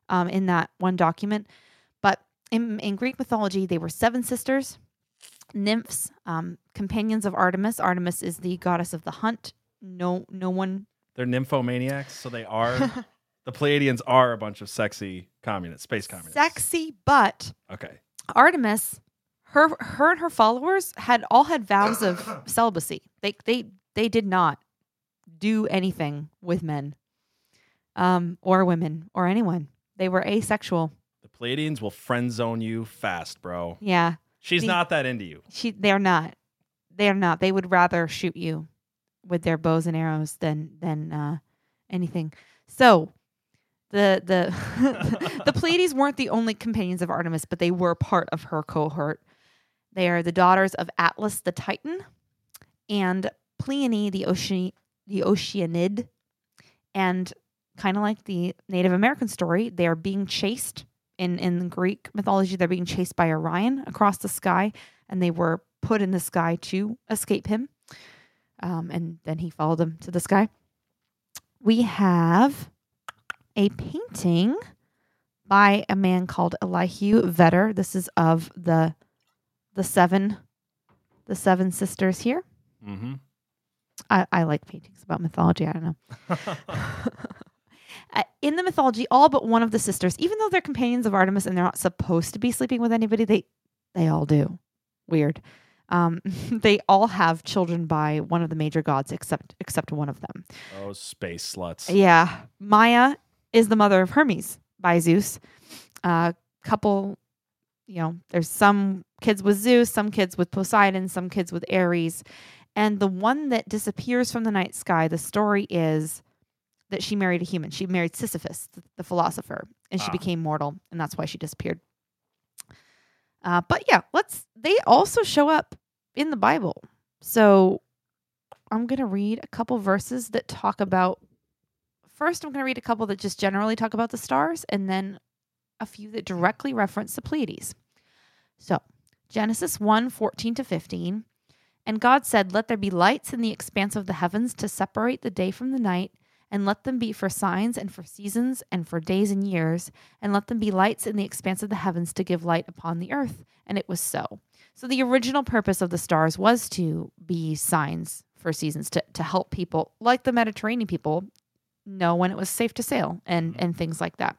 um, in that one document. But in, in Greek mythology, they were seven sisters, nymphs, um, companions of Artemis. Artemis is the goddess of the hunt. No, no one. They're nymphomaniacs, so they are. the Pleiadians are a bunch of sexy communists, space communists. Sexy, but Okay. Artemis, her her and her followers had all had vows of celibacy. They they they did not do anything with men, um, or women or anyone. They were asexual. The Pleiadians will friend zone you fast, bro. Yeah, She's The- not that into you. she they're not. They're not. They would rather shoot you with their bows and arrows than than uh, anything. So the the the Pleiades weren't the only companions of Artemis, but they were part of her cohort. They are the daughters of Atlas the Titan and Pleione the Ocean the Oceanid, and kind of like the Native American story, they are being chased in in Greek mythology. They're being chased by Orion across the sky, and they were put in the sky to escape him. Um, and then he followed them to the sky. We have a painting by a man called Elihu Vedder. This is of the the seven the seven sisters here. Mm-hmm. I, I like paintings about mythology. I don't know. Uh, in the mythology, all but one of the sisters, even though they're companions of Artemis and they're not supposed to be sleeping with anybody, they they all do. Weird. Um, they all have children by one of the major gods, except except one of them. Oh, space sluts. Yeah, Maya is the mother of Hermes by Zeus. A uh, couple, you know, there's some kids with Zeus, some kids with Poseidon, some kids with Ares, and the one that disappears from the night sky. The story is that she married a human. She married Sisyphus, the, the philosopher, and she Ah. became mortal, and that's why she disappeared. Uh, but yeah, let's. They also show up in the Bible, so I'm gonna read a couple verses that talk about first I'm going to read a couple that just generally talk about the stars and then a few that directly reference the Pleiades. So, Genesis 1 14 to 15. And God said, Let there be lights in the expanse of the heavens to separate the day from the night, and let them be for signs and for seasons and for days and years, and let them be lights in the expanse of the heavens to give light upon the earth. And it was so. So, the original purpose of the stars was to be signs for seasons, to, to help people, like the Mediterranean people, know when it was safe to sail and mm-hmm. and things like that.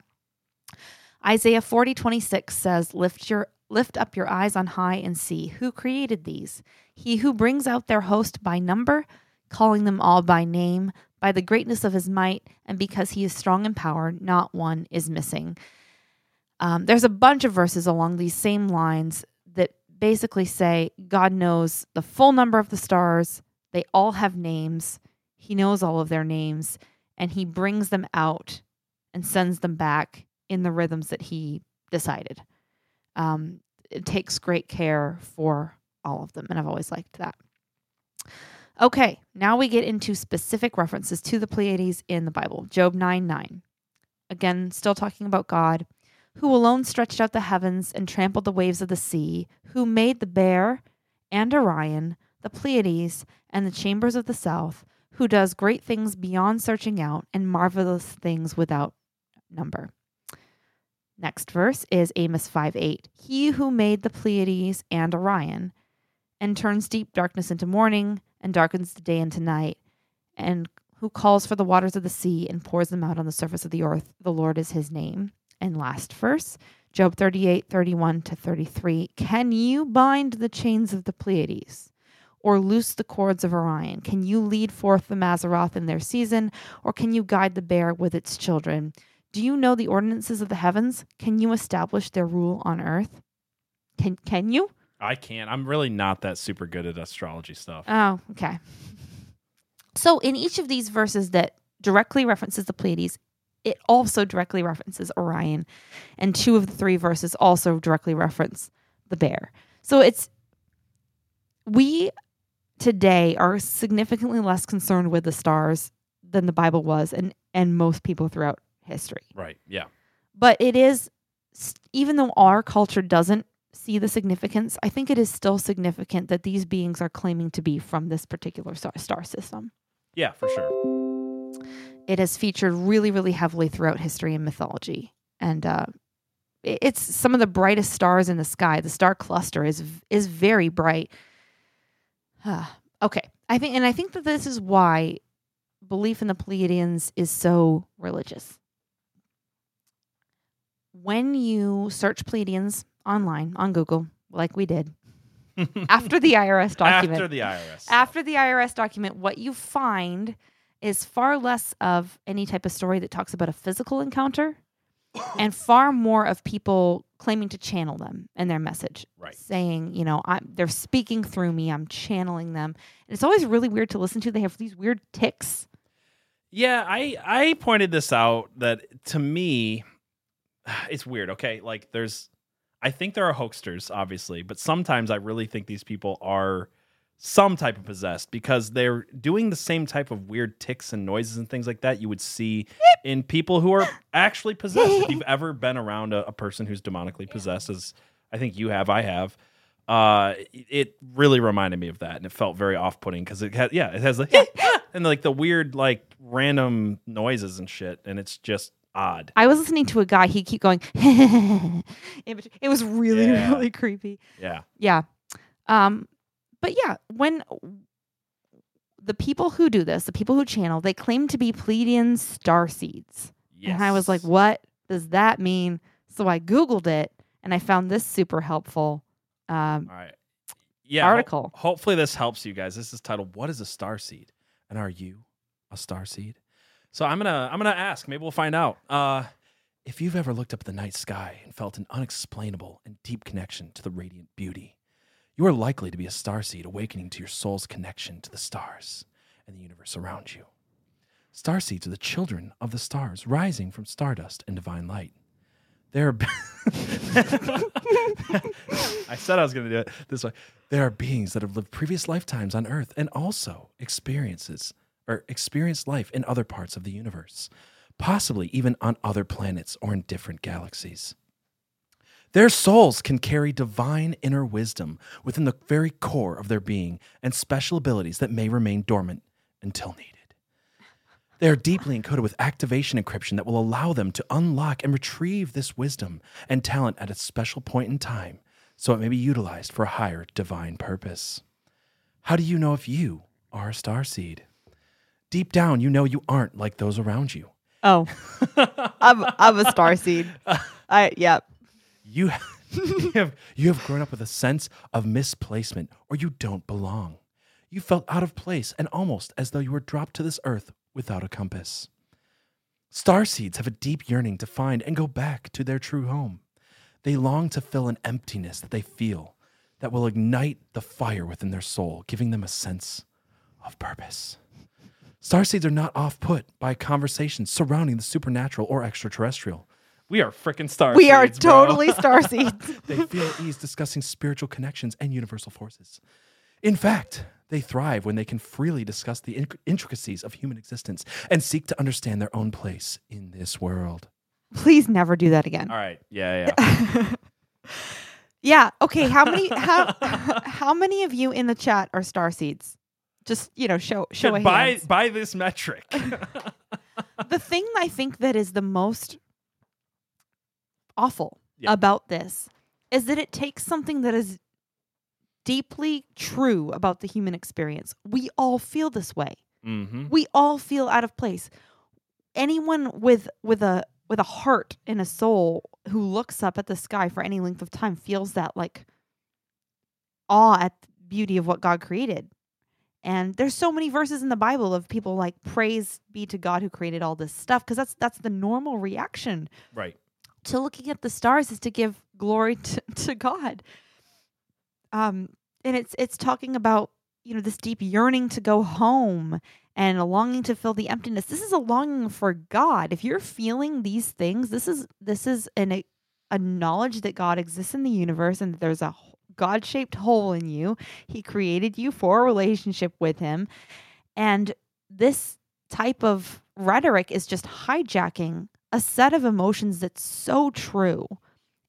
Isaiah 40, 26 says, Lift your lift up your eyes on high and see who created these. He who brings out their host by number, calling them all by name, by the greatness of his might, and because he is strong in power, not one is missing. Um, there's a bunch of verses along these same lines that basically say God knows the full number of the stars. They all have names. He knows all of their names and he brings them out and sends them back in the rhythms that he decided. Um, it takes great care for all of them, and I've always liked that. Okay, now we get into specific references to the Pleiades in the Bible. Job 9 9. Again, still talking about God, who alone stretched out the heavens and trampled the waves of the sea, who made the bear and Orion, the Pleiades, and the chambers of the south, who does great things beyond searching out and marvelous things without number. Next verse is Amos 5 8. He who made the Pleiades and Orion, and turns deep darkness into morning, and darkens the day into night, and who calls for the waters of the sea and pours them out on the surface of the earth. The Lord is his name. And last verse, Job 38 31 to 33. Can you bind the chains of the Pleiades? or loose the cords of Orion? Can you lead forth the Mazzaroth in their season, or can you guide the bear with its children? Do you know the ordinances of the heavens? Can you establish their rule on earth? Can can you? I can't. I'm really not that super good at astrology stuff. Oh, okay. So in each of these verses that directly references the Pleiades, it also directly references Orion, and two of the three verses also directly reference the bear. So it's we today are significantly less concerned with the stars than the Bible was, and and most people throughout history. right. Yeah. But it is, even though our culture doesn't see the significance, I think it is still significant that these beings are claiming to be from this particular star, system. Yeah, for sure. It has featured really, really heavily throughout history and mythology. and uh, it's some of the brightest stars in the sky. The star cluster is is very bright. okay, I think, and I think that this is why belief in the Pleiadians is so religious. When you search Pleiadians online on Google, like we did, after the IRS document, After the IRS. after the IRS document, what you find is far less of any type of story that talks about a physical encounter and far more of people claiming to channel them and their message. Right. Saying, you know, I'm, they're speaking through me, I'm channeling them. And it's always really weird to listen to. They have these weird ticks. Yeah, I I pointed this out that to me it's weird, okay? Like there's I think there are hoaxsters obviously, but sometimes I really think these people are some type of possessed because they're doing the same type of weird ticks and noises and things like that you would see in people who are actually possessed. if you've ever been around a, a person who's demonically possessed, as I think you have, I have, uh, it really reminded me of that, and it felt very off-putting because it has, yeah, it has like and like the weird like random noises and shit, and it's just odd. I was listening to a guy, he keep going, it was really, Yeah. really creepy. Yeah, Yeah. Um, but yeah, when the people who do this, the people who channel, they claim to be Pleiadian star seeds. yes. And I was like, what does that mean? So I Googled it and I found this super helpful. Um, All right. Yeah. ho- article. hopefully this helps you guys. This is titled "What is a star seed?" and are you a star seed? So I'm gonna I'm gonna ask. Maybe we'll find out. Uh, if you've ever looked up at the night sky and felt an unexplainable and deep connection to the radiant beauty, you are likely to be a star seed awakening to your soul's connection to the stars and the universe around you. Star seeds are the children of the stars, rising from stardust and divine light. There are. I said I was going to do it this way. There are beings that have lived previous lifetimes on Earth and also experiences or experienced life in other parts of the universe, possibly even on other planets or in different galaxies. Their souls can carry divine inner wisdom within the very core of their being and special abilities that may remain dormant until needed. They are deeply encoded with activation encryption that will allow them to unlock and retrieve this wisdom and talent at a special point in time so it may be utilized for a higher divine purpose. How do you know if you are a star seed? Deep down, you know you aren't like those around you. oh, I'm, I'm a star seed. I, yeah. You, you have you have grown up with a sense of misplacement or you don't belong. You felt out of place and almost as though you were dropped to this earth without a compass. Star seeds have a deep yearning to find and go back to their true home. They long to fill an emptiness that they feel that will ignite the fire within their soul, giving them a sense of purpose. Starseeds are not off put by conversations surrounding the supernatural or extraterrestrial. We are freaking star We are seeds, bro. totally star seeds. they feel at ease discussing spiritual connections and universal forces. In fact, they thrive when they can freely discuss the inc- intricacies of human existence and seek to understand their own place in this world. Please never do that again. All right. Yeah, yeah. Yeah. Okay. How many how how many of you in the chat are star seeds? Just you know, show show a by hands. by this metric. the thing I think that is the most awful Yeah. about this is that it takes something that is deeply true about the human experience. We all feel this way. mm-hmm. We all feel out of place. Anyone with with a with a heart and a soul who looks up at the sky for any length of time feels that like awe at the beauty of what God created. And there's so many verses in the Bible of people like praise be to God who created all this stuff because that's that's the normal reaction Right. to looking at the stars is to give glory to, to God. Um, and it's it's talking about you know this deep yearning to go home and a longing to fill the emptiness. This is a longing for God. If you're feeling these things, this is this is an a, a knowledge that God exists in the universe and that there's a God shaped hole in you. He created you for a relationship with Him, and this type of rhetoric is just hijacking a set of emotions that's so true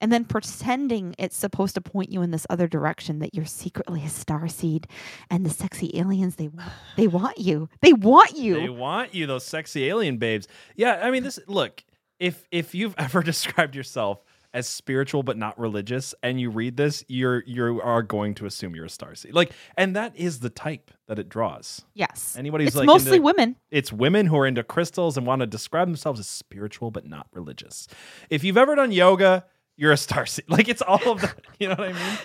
and then pretending it's supposed to point you in this other direction that you're secretly a star seed and the sexy aliens they want they want you they want you They want you, those sexy alien babes. Yeah, I mean, this look. if if you've ever described yourself as spiritual but not religious and you read this you're you are going to assume you're a star seed like and that is the type that it draws Yes. Anybody who's it's like mostly into- women. it's women who are into crystals and want to describe themselves as spiritual but not religious if you've ever done yoga you're a star seed like it's all of that you know what i mean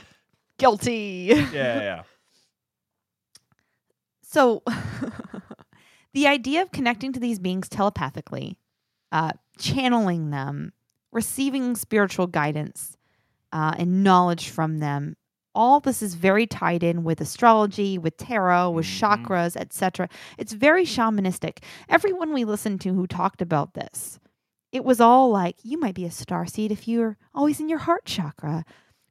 Guilty. yeah yeah, yeah. So, the idea of connecting to these beings telepathically, uh, channeling them, receiving spiritual guidance uh, and knowledge from them, all this is very tied in with astrology, with tarot, with Mhm. chakras, etc. It's very shamanistic. Everyone we listened to who talked about this, it was all like, you might be a star seed if you're always in your heart chakra.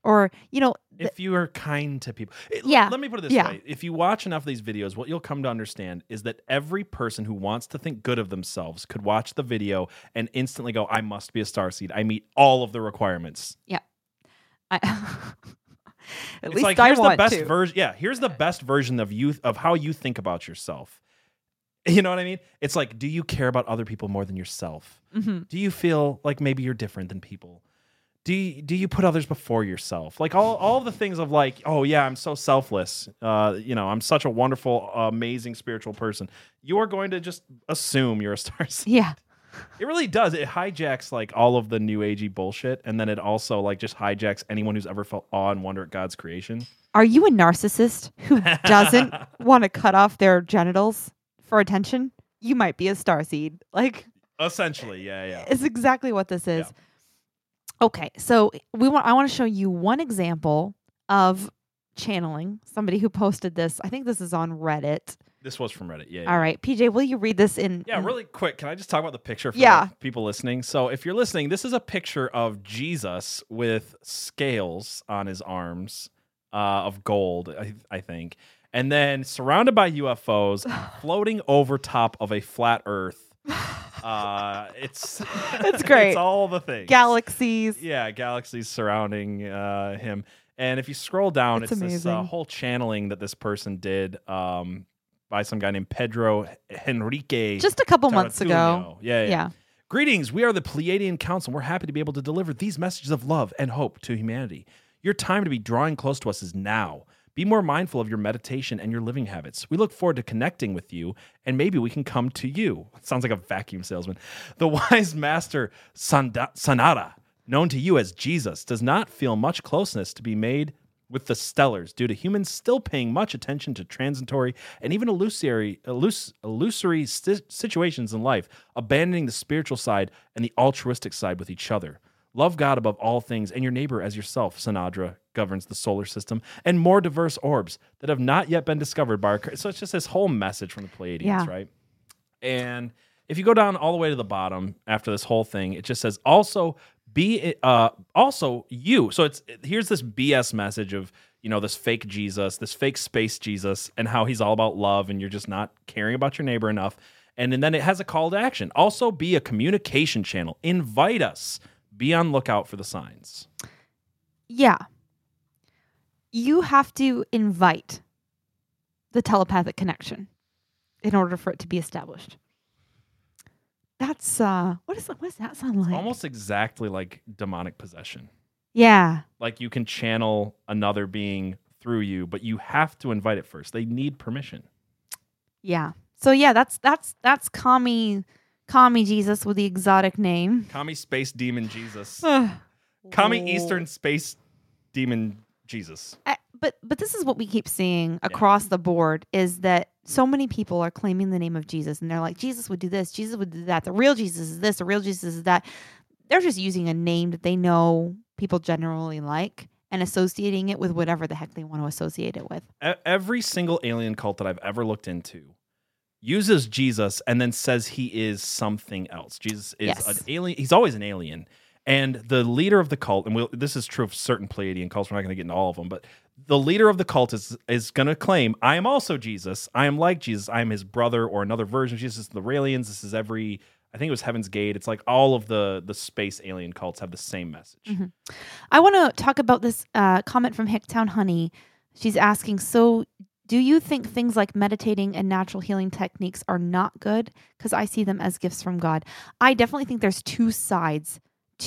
Or, you know, th- if you are kind to people It- Yeah, let me put it this yeah. way. If you watch enough of these videos what you'll come to understand is that every person who wants to think good of themselves could watch the video and instantly go i must be a star seed. I meet all of the requirements. I, at it's least like I here's the want best to. version yeah here's the best version of you of how you think about yourself. You know what i mean? It's like do you care about other people more than yourself? Mhm. do you feel like maybe you're different than people do you, do you put others before yourself like all, all the things of like oh yeah i'm so selfless uh, you know i'm such a wonderful amazing spiritual person you are going to just assume you're a star seed Yeah. it really does it hijacks like all of the new agey bullshit and then it also like just hijacks anyone who's ever felt awe and wonder at god's creation Are you a narcissist who doesn't want to cut off their genitals for attention? You might be a star seed. Like essentially yeah yeah it's exactly what this is. Okay, so we want I want to show you one example of channeling. Somebody who posted this. I think this is on Reddit. this was from reddit yeah, yeah. All right, PJ, will you read this in Yeah, in- really quick. Can I just talk about the picture for Yeah. people listening? So, if you're listening, this is a picture of Jesus with scales on his arms uh, of gold, I, I think, and then surrounded by UFOs floating over top of a flat Earth. Uh, it's It's great. it's all the things. galaxies. Yeah, galaxies surrounding uh, him. And if you scroll down, It's it's, this uh, whole channeling that this person did um, by some guy named Pedro Henrique. Just a couple months ago. Yeah, yeah. Yeah. Greetings. We are the Pleiadian Council. We're happy to be able to deliver these messages of love and hope to humanity. Your time to be drawing close to us is now. Be more mindful of your meditation and your living habits. We look forward to connecting with you, and maybe we can come to you. Sounds like a vacuum salesman. The wise master Sanda- Sanada, known to you as Jesus, does not feel much closeness to be made with the stellars due to humans still paying much attention to transitory and even illusory, illus- illusory situations in life, abandoning the spiritual side and the altruistic side with each other. Love God above all things and your neighbor as yourself. Sanadra governs the solar system and more diverse orbs that have not yet been discovered by our. So it's just this whole message from the Pleiadians, Yeah. right? And if you go down all the way to the bottom after this whole thing, it just says also be uh also you. So it's here's this BS message of you know this fake Jesus, this fake space Jesus, and how he's all about love, and you're just not caring about your neighbor enough. And, and then it has a call to action. Also, be a communication channel. Invite us. Be on lookout for the signs. Yeah. You have to invite the telepathic connection in order for it to be established. That's uh what is what does that sound like? Almost exactly like demonic possession. Yeah. Like you can channel another being through you, but you have to invite it first. They need permission. Yeah. So yeah, that's that's that's Kami Kami Jesus with the exotic name. Kami Space Demon Jesus. Kami Eastern Space Demon Jesus. I- but but this is what we keep seeing across the board is that so many people are claiming the name of Jesus and they're like Jesus would do this, Jesus would do that. The real Jesus is this, the real Jesus is that. They're just using a name that they know people generally like and associating it with whatever the heck they want to associate it with. Every single alien cult that I've ever looked into uses Jesus and then says he is something else. Jesus is Yes. an alien. He's always an alien. And the leader of the cult, and we'll, this is true of certain Pleiadian cults, we're not going to get into all of them, but the leader of the cult is is going to claim, "I am also Jesus. I am like Jesus. I am his brother or another version of Jesus." The Raelians. This is every. I think it was Heaven's Gate. It's like all of the the space alien cults have the same message. I want to talk about this uh, comment from Hicktown Honey. She's asking, so do you think things like meditating and natural healing techniques are not good? Because I see them as gifts from God. I definitely think there's two sides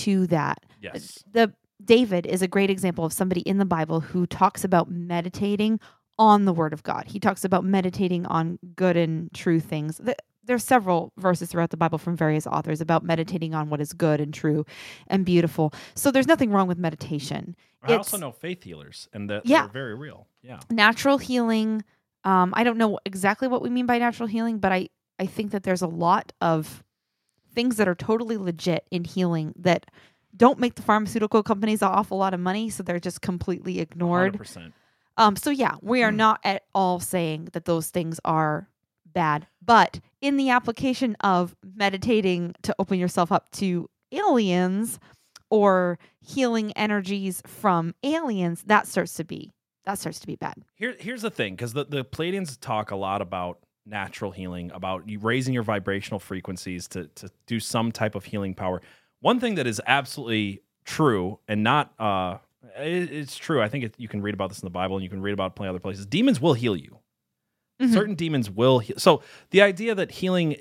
to that. Yes. The David is a great example of somebody in the Bible who talks about meditating on the Word of God. He talks about meditating on good and true things. Th- There's several verses throughout the Bible from various authors about meditating on what is good and true and beautiful. So there's nothing wrong with meditation. I It's- also know faith healers, and that Yeah. they're very real. Yeah. natural healing um, i don't know exactly what we mean by natural healing but i i think that there's a lot of things that are totally legit in healing that don't make the pharmaceutical companies an awful lot of money so they're just completely ignored. 100%. um so yeah we are not at all saying that those things are bad but in the application of meditating to open yourself up to aliens or healing energies from aliens that starts to be that starts to be bad. Here, here's the thing, because the, the Pleiadians talk a lot about natural healing, about raising your vibrational frequencies to to do some type of healing power. One thing that is absolutely true and not uh, it- it's true. I think it, you can read about this in the Bible and you can read about it plenty other places. Demons will heal you. Mhm. Certain demons will heal. So the idea that healing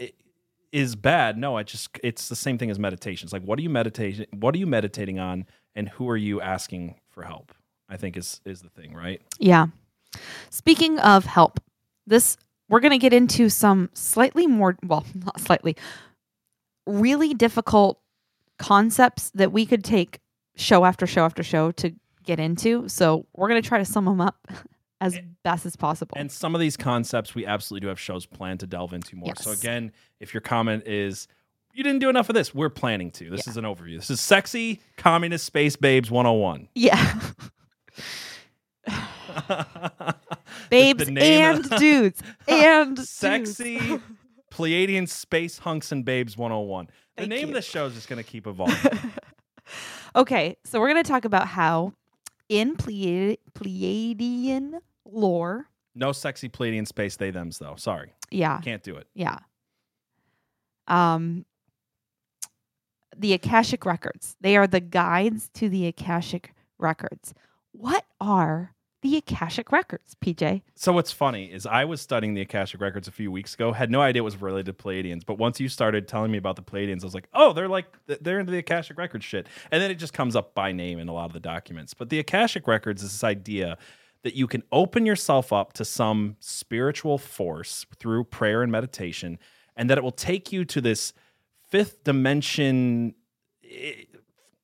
is bad, no, I just it's the same thing as meditation. It's like what are you meditating? What are you meditating on, and who are you asking for help? I think is is the thing, right? Yeah. Speaking of help, this we're going to get into some slightly more well, not slightly really difficult concepts that we could take show after show after show to get into. So, we're going to try to sum them up as best as possible. And some of these concepts we absolutely do have shows planned to delve into more. So again, if your comment is you didn't do enough of this, we're planning to. This Yeah. is an overview. This is sexy communist space babes 101. yeah. Babes and dudes and dudes. sexy Pleiadian space hunks and babes 101. The Thank name you. of the show is just going to keep evolving. Okay, so we're going to talk about how in Pleiad- Pleiadian lore, no sexy Pleiadian space they thems though. Sorry. yeah, Can't do it. yeah. Um the Akashic records. They are the guides to the Akashic records. What are the Akashic records, PJ? So what's funny is I was studying the Akashic records a few weeks ago, had no idea it was related to Pleiadians, but once you started telling me about the Pleiadians, I was like, oh, they're like they're into the Akashic records shit. And then it just comes up by name in a lot of the documents. But the Akashic records is this idea that you can open yourself up to some spiritual force through prayer and meditation, and that it will take you to this fifth dimension eh,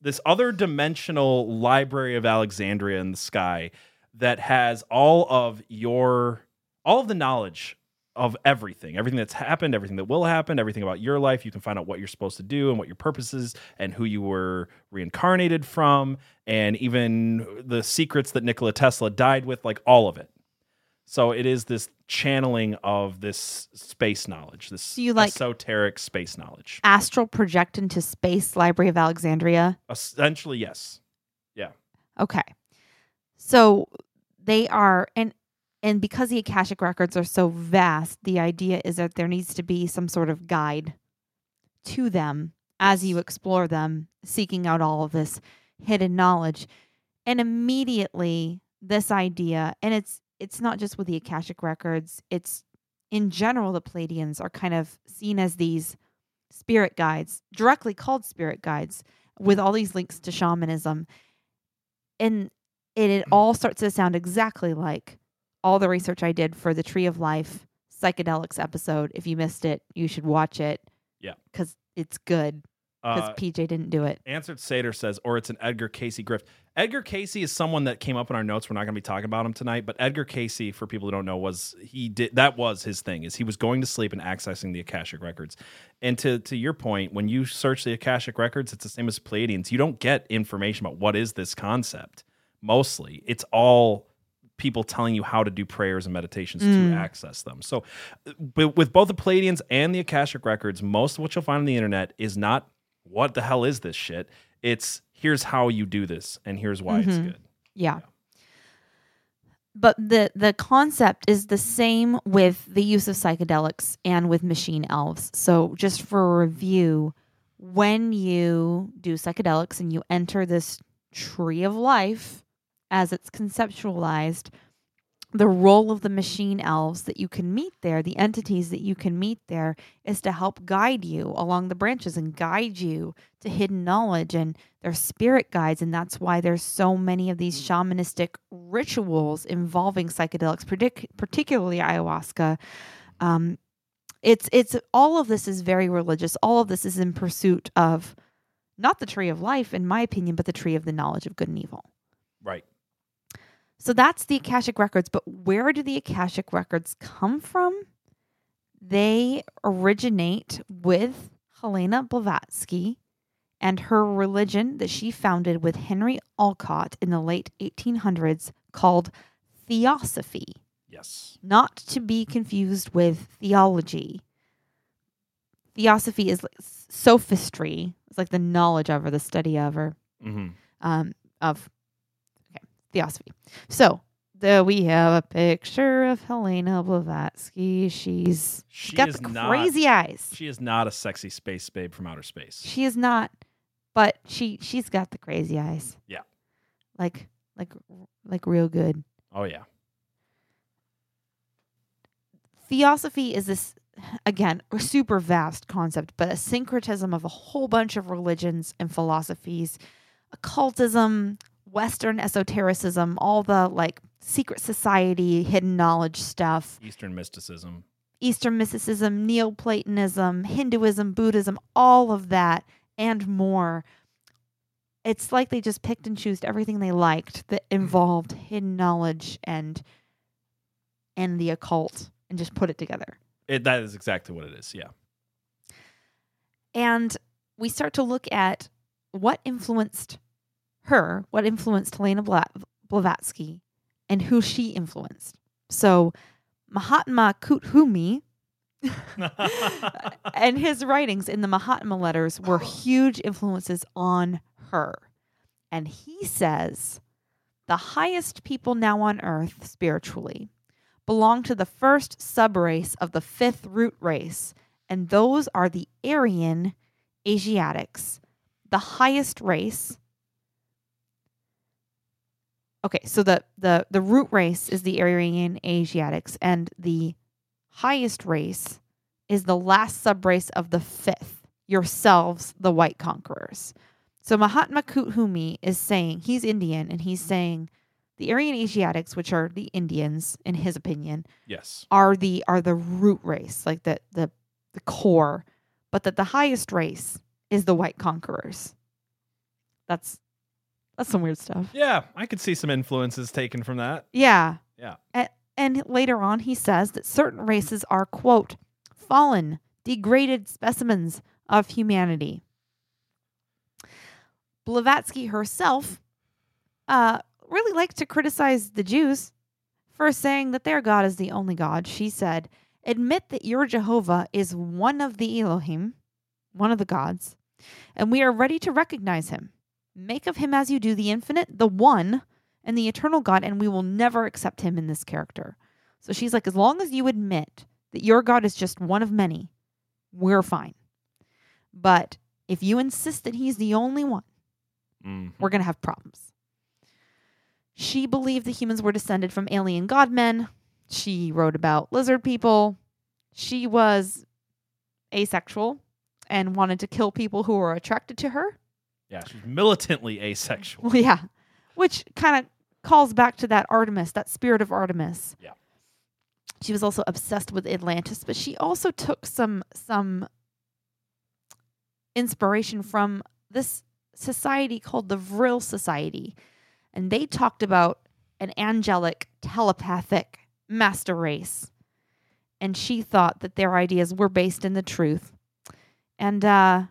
this other dimensional library of Alexandria in the sky that has all of your all of the knowledge of everything everything that's happened everything that will happen everything about your life. You can find out what you're supposed to do and what your purpose is and who you were reincarnated from and even the secrets that Nikola Tesla died with like all of it. So it is this channeling of this space knowledge this you like- esoteric space knowledge. Astral project into space Library of Alexandria. essentially yes. Yeah. Okay. So they are and and because the Akashic records are so vast, the idea is that there needs to be some sort of guide to them as you explore them, seeking out all of this hidden knowledge. And immediately this idea, and it's it's not just with the Akashic records, it's in general the Pleiadians are kind of seen as these spirit guides, directly called spirit guides, with all these links to shamanism. And it, it all starts to sound exactly like all the research I did for the Tree of Life psychedelics episode. If you missed it, you should watch it. Yeah. Because it's good. Because Uh, PJ didn't do it. Answered Sater says, or it's an Edgar Cayce grift. Edgar Cayce is someone that came up in our notes. We're not going to be talking about him tonight, but Edgar Cayce, for people who don't know, was he did that was his thing. Is he was going to sleep and accessing the Akashic records. And to to your point, when you search the Akashic records, it's the same as Pleiadians. You don't get information about what is this concept. Mostly, it's all people telling you how to do prayers and meditations Mm. to access them. So, with both the Pleiadians and the Akashic records, most of what you'll find on the internet is not what the hell is this shit. It's here's how you do this, and here's why it's Mhm. good. Yeah. But the the concept is the same with the use of psychedelics and with machine elves. So just for a review, when you do psychedelics and you enter this tree of life as it's conceptualized, the role of the machine elves that you can meet there, the entities that you can meet there, is to help guide you along the branches and guide you to hidden knowledge. And they're spirit guides. And that's why there's so many of these shamanistic rituals involving psychedelics, partic- particularly ayahuasca. Um, it's it's all of this is very religious. All of this is in pursuit of not the tree of life, in my opinion, but the tree of the knowledge of good and evil. Right. So that's the Akashic Records. But where do the Akashic Records come from? They originate with Helena Blavatsky and her religion that she founded with Henry Olcott in the late 1800s called Theosophy, Yes. not to be confused with theology. Theosophy is like sophistry. It's like the knowledge of or the study of or Mm-hmm. um, of theosophy. So the, we have a picture of Helena Blavatsky. She's She she's got the not- crazy eyes. She is not a sexy space babe from outer space. She is not, but she she's got the crazy eyes. Yeah. like like like real good. Oh yeah. Theosophy is this again a super vast concept, but a syncretism of a whole bunch of religions and philosophies, occultism, Western esotericism, all the like secret society, hidden knowledge stuff. Eastern mysticism. Eastern mysticism, Neoplatonism, Hinduism, Buddhism, all of that and more. It's like they just picked and chose everything they liked that mm-hmm. involved hidden knowledge and and the occult and just put it together. It, that is exactly what it is. Yeah. And we start to look at what influenced her, what influenced Helena Blavatsky, and who she influenced. So Mahatma Kuthumi and his writings in the Mahatma letters were oh. huge influences on her. And he says the highest people now on earth spiritually belong to the first subrace of the fifth root race, and those are the Aryan Asiatics, the highest race. Okay, so the the the root race is the Aryan Asiatics, and the highest race is the last subrace of the fifth, yourselves, the white conquerors. So Mahatma Kuthumi is saying he's Indian, and he's saying the Aryan Asiatics, which are the Indians, in his opinion, yes. are the are the root race, like the the the core, but that the highest race is the white conquerors. That's that's some weird stuff. Yeah, I could see some influences taken from that. Yeah. Yeah. And, and later on, he says that certain races are, quote, fallen, degraded specimens of humanity. Blavatsky herself uh, really liked to criticize the Jews for saying that their God is the only God. She said, Admit that your Jehovah is one of the Elohim, one of the gods, and we are ready to recognize him. Make of him as you do the infinite, the one, and the eternal God, and we will never accept him in this character. So she's like, as long as you admit that your God is just one of many, we're fine. But if you insist that he's the only one, Mm. we're going to have problems. She believed the humans were descended from alien godmen. She wrote about lizard people. She was asexual and wanted to kill people who were attracted to her. Yeah, she's militantly asexual. Yeah, which kind of calls back to that Artemis, that spirit of Artemis. Yeah. She was also obsessed with Atlantis, but she also took some some inspiration from this society called the Vril Society, and they talked about an angelic, telepathic master race, and she thought that their ideas were based in the truth, and uh,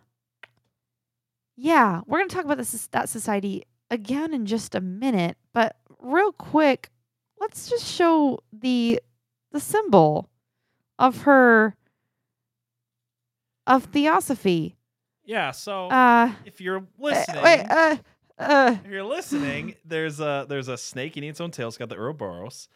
yeah, we're going to talk about this that society again in just a minute, but real quick, let's just show the the symbol of her of theosophy. Yeah, so Uh if you're uh, listening, wait, uh uh if you're listening, there's a there's a snake eating its own tail. It's got the Ouroboros.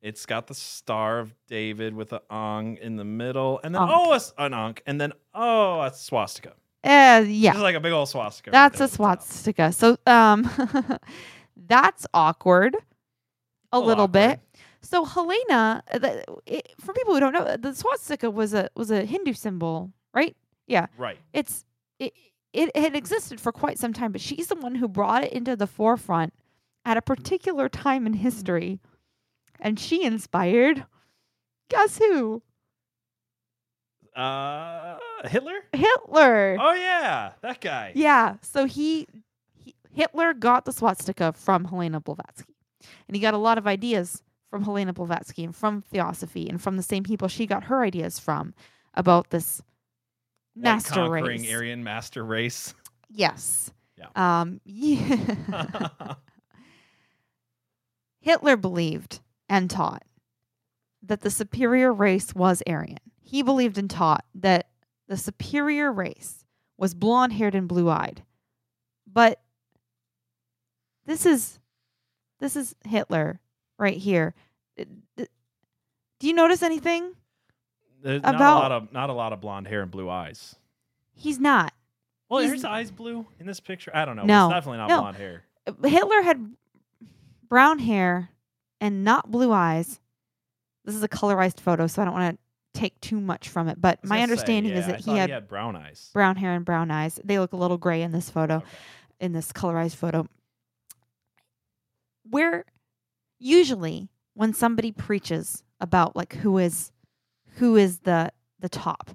It's got the Star of David with an Ong in the middle, and then Ankh. oh, a an Ankh, and then oh, a swastika. Uh yeah. Just like a big old swastika. That's a at the top. swastika. So um that's awkward a little little bit. So Helena, uh, the, it, for people who don't know, the swastika was a was a Hindu symbol, right? Yeah, Right. it's it it had existed for quite some time, but she's the one who brought it into the forefront at a particular time in history, and she inspired. Guess who? Uh, Hitler. Hitler. Oh yeah, that guy. Yeah. So he, he Hitler got the swastika from Helena Blavatsky, and he got a lot of ideas from Helena Blavatsky and from Theosophy and from the same people she got her ideas from about this White master conquering race. Aryan master race. Yes. Yeah. Um. Yeah. Hitler believed and taught that the superior race was Aryan. He believed and taught that the superior race was blonde haired and blue eyed. But this is this is Hitler right here. Uh, d- Do you notice anything? There's not a About- lot of not a lot of blonde hair and blue eyes. He's not. Well, He's- his eyes blue in this picture. I don't know. No. it's definitely not No. blonde hair. Uh, Hitler had brown hair and not blue eyes. This is a colorized photo, so I don't want to take too much from it. But my gonna say, understanding is yeah, I that he had, brown eyes. brown hair and brown eyes. They look a little gray in this photo, Okay. in this colorized photo. Where usually when somebody preaches about like who is who is the the top,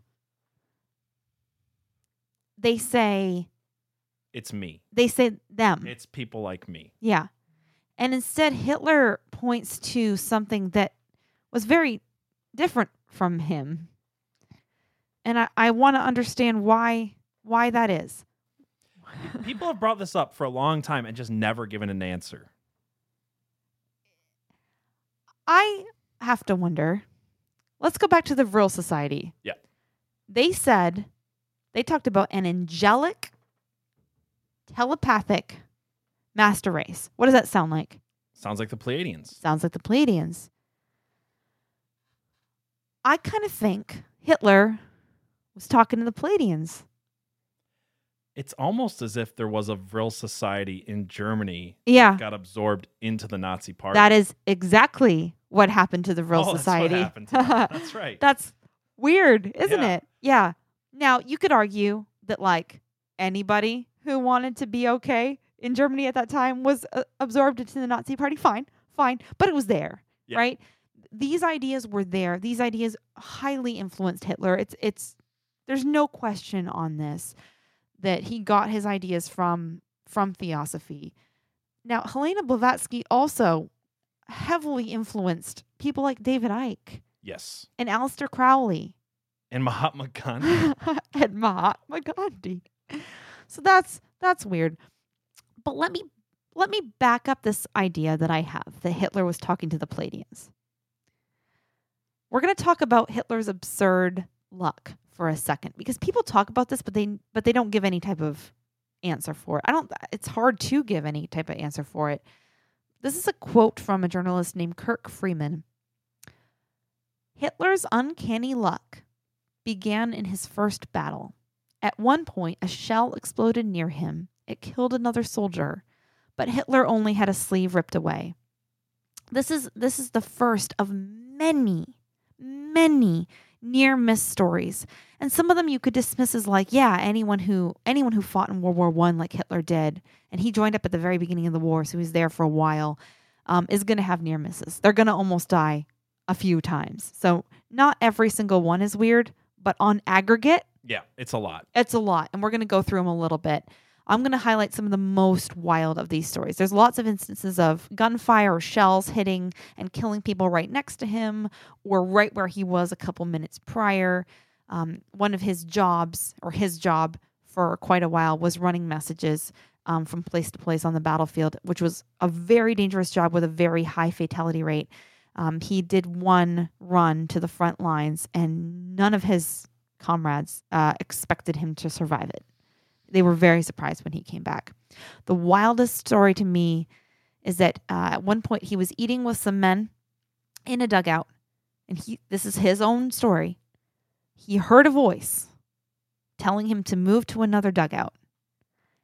they say It's me. they say them. It's people like me. Yeah. And instead, Hitler points to something that was very different from him. And I, I want to understand why why that is. People have brought this up for a long time and just never given an answer. I have to wonder. Let's go back to the Vril Society. Yeah. They said they talked about an angelic, telepathic master race. What does that sound like? Sounds like the Pleiadians. Sounds like the Pleiadians. I kind of think Hitler was talking to the Pleiadians. It's almost as if there was a Vril society in Germany Yeah, got absorbed into the Nazi party. that is exactly what happened to the Vril oh, Society. That's, what happened to that's right. That's weird, isn't Yeah. it? Yeah. Now, you could argue that, like, anybody who wanted to be okay in Germany at that time was uh, absorbed into the Nazi party. Fine, fine. But it was there, Yeah. right? These ideas were there. These ideas highly influenced Hitler. It's, it's, there's no question on this that he got his ideas from from theosophy. Now, Helena Blavatsky also heavily influenced people like David Icke yes. and Aleister Crowley And Mahatma Gandhi. and Mahatma Gandhi. So that's that's weird. But let me let me back up this idea that I have that Hitler was talking to the Pleiadians. We're going to talk about Hitler's absurd luck for a second because people talk about this but they but they don't give any type of answer for it. I don't it's hard to give any type of answer for it. This is a quote from a journalist named Kirk Freeman. Hitler's uncanny luck began in his first battle. At one point, a shell exploded near him. It killed another soldier, but Hitler only had a sleeve ripped away. This is this is the first of many, many near miss stories. And some of them you could dismiss as like, yeah, anyone who anyone who fought in World War One like Hitler did, and he joined up at the very beginning of the war, so he was there for a while, um, is going to have near misses. They're going to almost die a few times. So not every single one is weird, but on aggregate, yeah, it's a lot. it's a lot. And we're going to go through them a little bit. I'm going to highlight some of the most wild of these stories. There's lots of instances of gunfire or shells hitting and killing people right next to him or right where he was a couple minutes prior. Um, one of his jobs, or his job for quite a while, was running messages um, from place to place on the battlefield, which was a very dangerous job with a very high fatality rate. Um, he did one run to the front lines, and none of his comrades uh, expected him to survive it. They were very surprised when he came back. The wildest story to me is that uh, at one point he was eating with some men in a dugout, and he this is his own story. He heard a voice telling him to move to another dugout.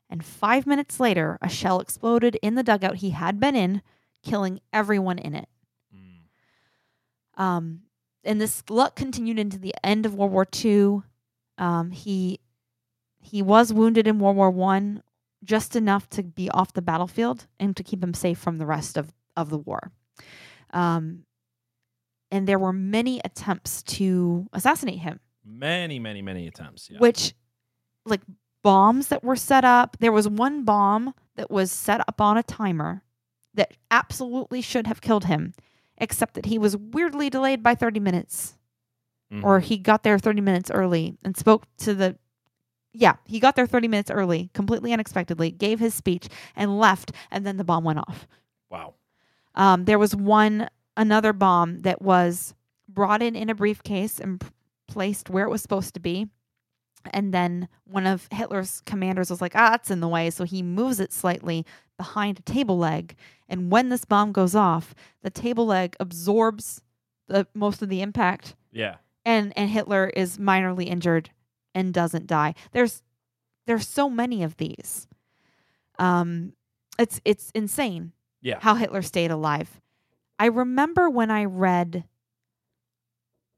And five minutes later, a shell exploded in the dugout he had been in, killing everyone in it. Mm. Um, and this luck continued into the end of World War II. Um, he he was wounded in World War One, just enough to be off the battlefield and to keep him safe from the rest of of the war. Um, and there were many attempts to assassinate him, Many, many, many attempts. Yeah. which like bombs that were set up. There was one bomb that was set up on a timer that absolutely should have killed him, except that he was weirdly delayed by 30 minutes Mhm. or he got there 30 minutes early and spoke to the yeah he got there 30 minutes early completely unexpectedly gave his speech and left and then the bomb went off. Wow. um, there was one another bomb that was brought in in a briefcase and p- placed where it was supposed to be. And then one of hitler's commanders was like ah it's in the way. So he moves it slightly behind a table leg. And when this bomb goes off the table leg absorbs the most of the impact. Yeah. and and Hitler is minorly injured and doesn't die. There's there's so many of these. Um it's it's insane Yeah. how Hitler stayed alive. I remember when I read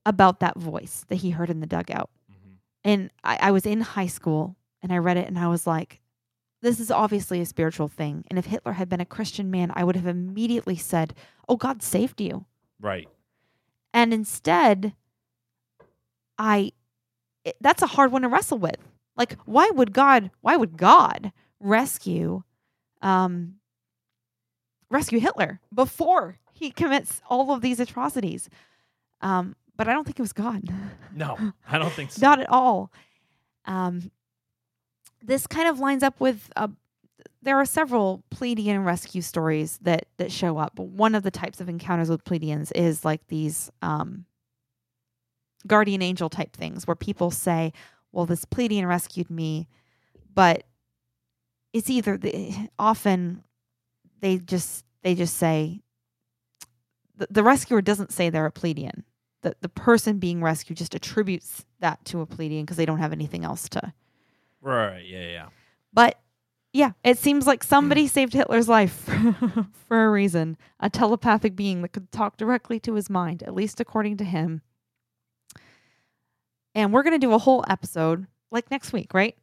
about that voice that he heard in the dugout. Mhm. And I, I was in high school and I read it and I was like, this is obviously a spiritual thing. And if Hitler had been a Christian man, I would have immediately said, Oh, God saved you. Right. And instead, I it, that's a hard one to wrestle with. Like, why would God? Why would God rescue, um, rescue Hitler before he commits all of these atrocities? Um, but I don't think it was God. No, I don't think so. Not at all. Um, this kind of lines up with uh, there are several Pleiadian rescue stories that that show up. But one of the types of encounters with Pleiadians is like these um, guardian angel type things, where people say, "Well, this Pleiadian rescued me," but it's either the, often they just they just say the, the rescuer doesn't say they're a Pleiadian the, the person being rescued just attributes that to a Pleiadian because they don't have anything else to. Right. Yeah. Yeah. But yeah, it seems like somebody hmm. saved Hitler's life for a reason. A telepathic being that could talk directly to his mind, at least according to him. And we're going to do a whole episode like next week, right?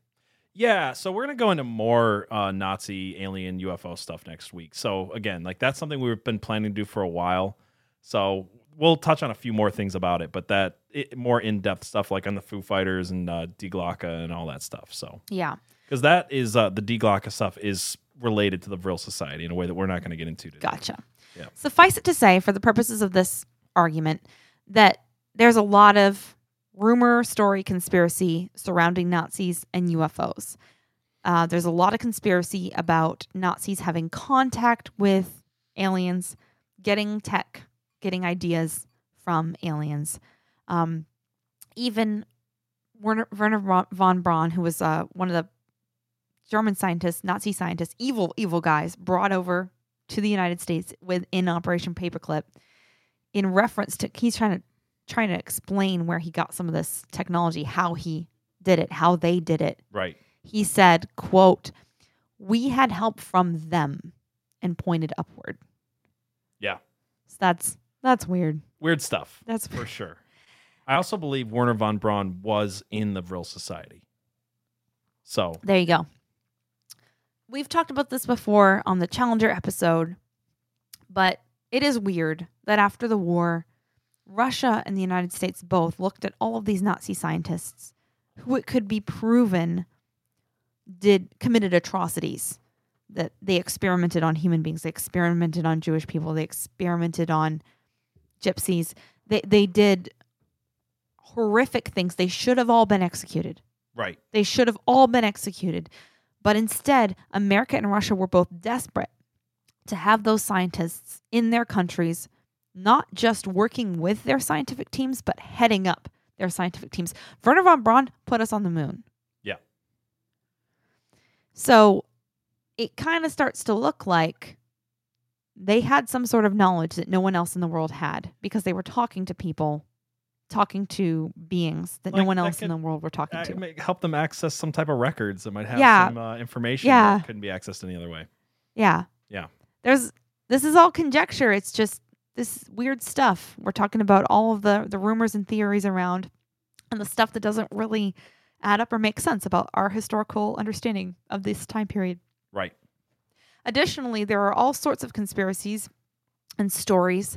Yeah, so we're gonna go into more uh, Nazi alien UFO stuff next week. So again, like that's something we've been planning to do for a while. So we'll touch on a few more things about it, but that it, more in depth stuff like on the Foo Fighters and uh, Die Glocke and all that stuff. So Yeah. because that is uh, the Die Glocke stuff is related to the Vril Society in a way that we're not going to get into today. Gotcha. Yeah. Suffice it to say, for the purposes of this argument, that there's a lot of rumor, story, conspiracy surrounding Nazis and UFOs. Uh, there's a lot of conspiracy about Nazis having contact with aliens, getting tech, getting ideas from aliens. Um, even Werner, Werner von- Braun, who was uh, one of the German scientists, Nazi scientists, evil, evil guys, brought over to the United States within Operation Paperclip in reference to he's trying to trying to explain where he got some of this technology, how he did it, how they did it. Right. He said, quote, "We had help from them," and pointed upward. Yeah. So that's that's weird. Weird stuff. That's for sure. I also believe Werner von Braun was in the Vril Society. So There you go. We've talked about this before on the Challenger episode, but it is weird that after the war, Russia and the United States both looked at all of these Nazi scientists who it could be proven did committed atrocities that they experimented on human beings, they experimented on Jewish people, they experimented on gypsies. They they did horrific things. They should have all been executed. right. They should have all been executed. But instead, America and Russia were both desperate to have those scientists in their countries, not just working with their scientific teams, but heading up their scientific teams. Werner von Braun put us on the moon. Yeah. So it kind of starts to look like they had some sort of knowledge that no one else in the world had because they were talking to people, talking to beings that no one that else in the world were talking Uh, to. help them access some type of records that might have Yeah. some uh, information Yeah. that couldn't be accessed any other way. Yeah. Yeah. There's this is all conjecture. It's just this weird stuff. We're talking about all of the the rumors and theories around and the stuff that doesn't really add up or make sense about our historical understanding of this time period. Right. Additionally, there are all sorts of conspiracies and stories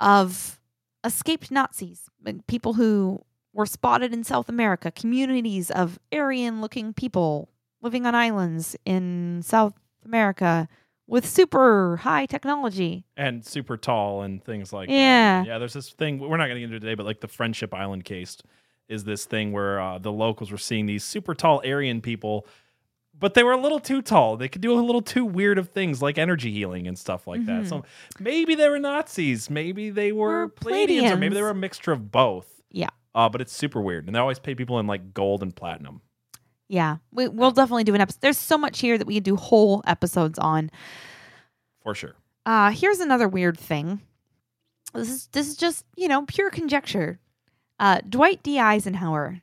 of escaped Nazis, and people who were spotted in South America, communities of Aryan looking people living on islands in South America with super high technology. And super tall and things like Yeah. that. Yeah. There's this thing we're not going to get into today, but like the Friendship Island case is this thing where uh, the locals were seeing these super tall Aryan people, but they were a little too tall. They could do a little too weird of things like energy healing and stuff like that. So maybe they were Nazis, maybe they were Were Pleiadians, or maybe they were a mixture of both. Yeah. Uh, but it's super weird, and they always pay people in like gold and platinum. Yeah, we, we'll definitely do an episode. There's so much here that we could do whole episodes on. For sure. Uh, here's another weird thing. This is this is just you know pure conjecture. Uh, Dwight D. Eisenhower,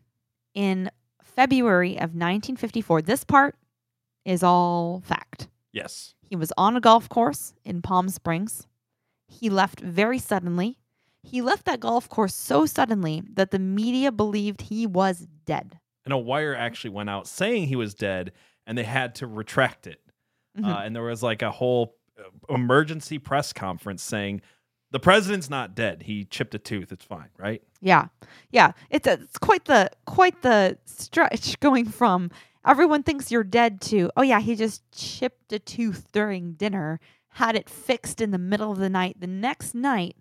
in February of 1954. This part is all fact. Yes. He was on a golf course in Palm Springs. He left very suddenly. He left that golf course so suddenly that the media believed he was dead. And a wire actually went out saying he was dead, and they had to retract it. Mhm. Uh, and there was like a whole uh, emergency press conference saying the president's not dead. He chipped a tooth. It's fine, right? Yeah, yeah. It's a, it's quite the quite the stretch going from everyone thinks you're dead to oh yeah he just chipped a tooth during dinner, had it fixed in the middle of the night. The next night,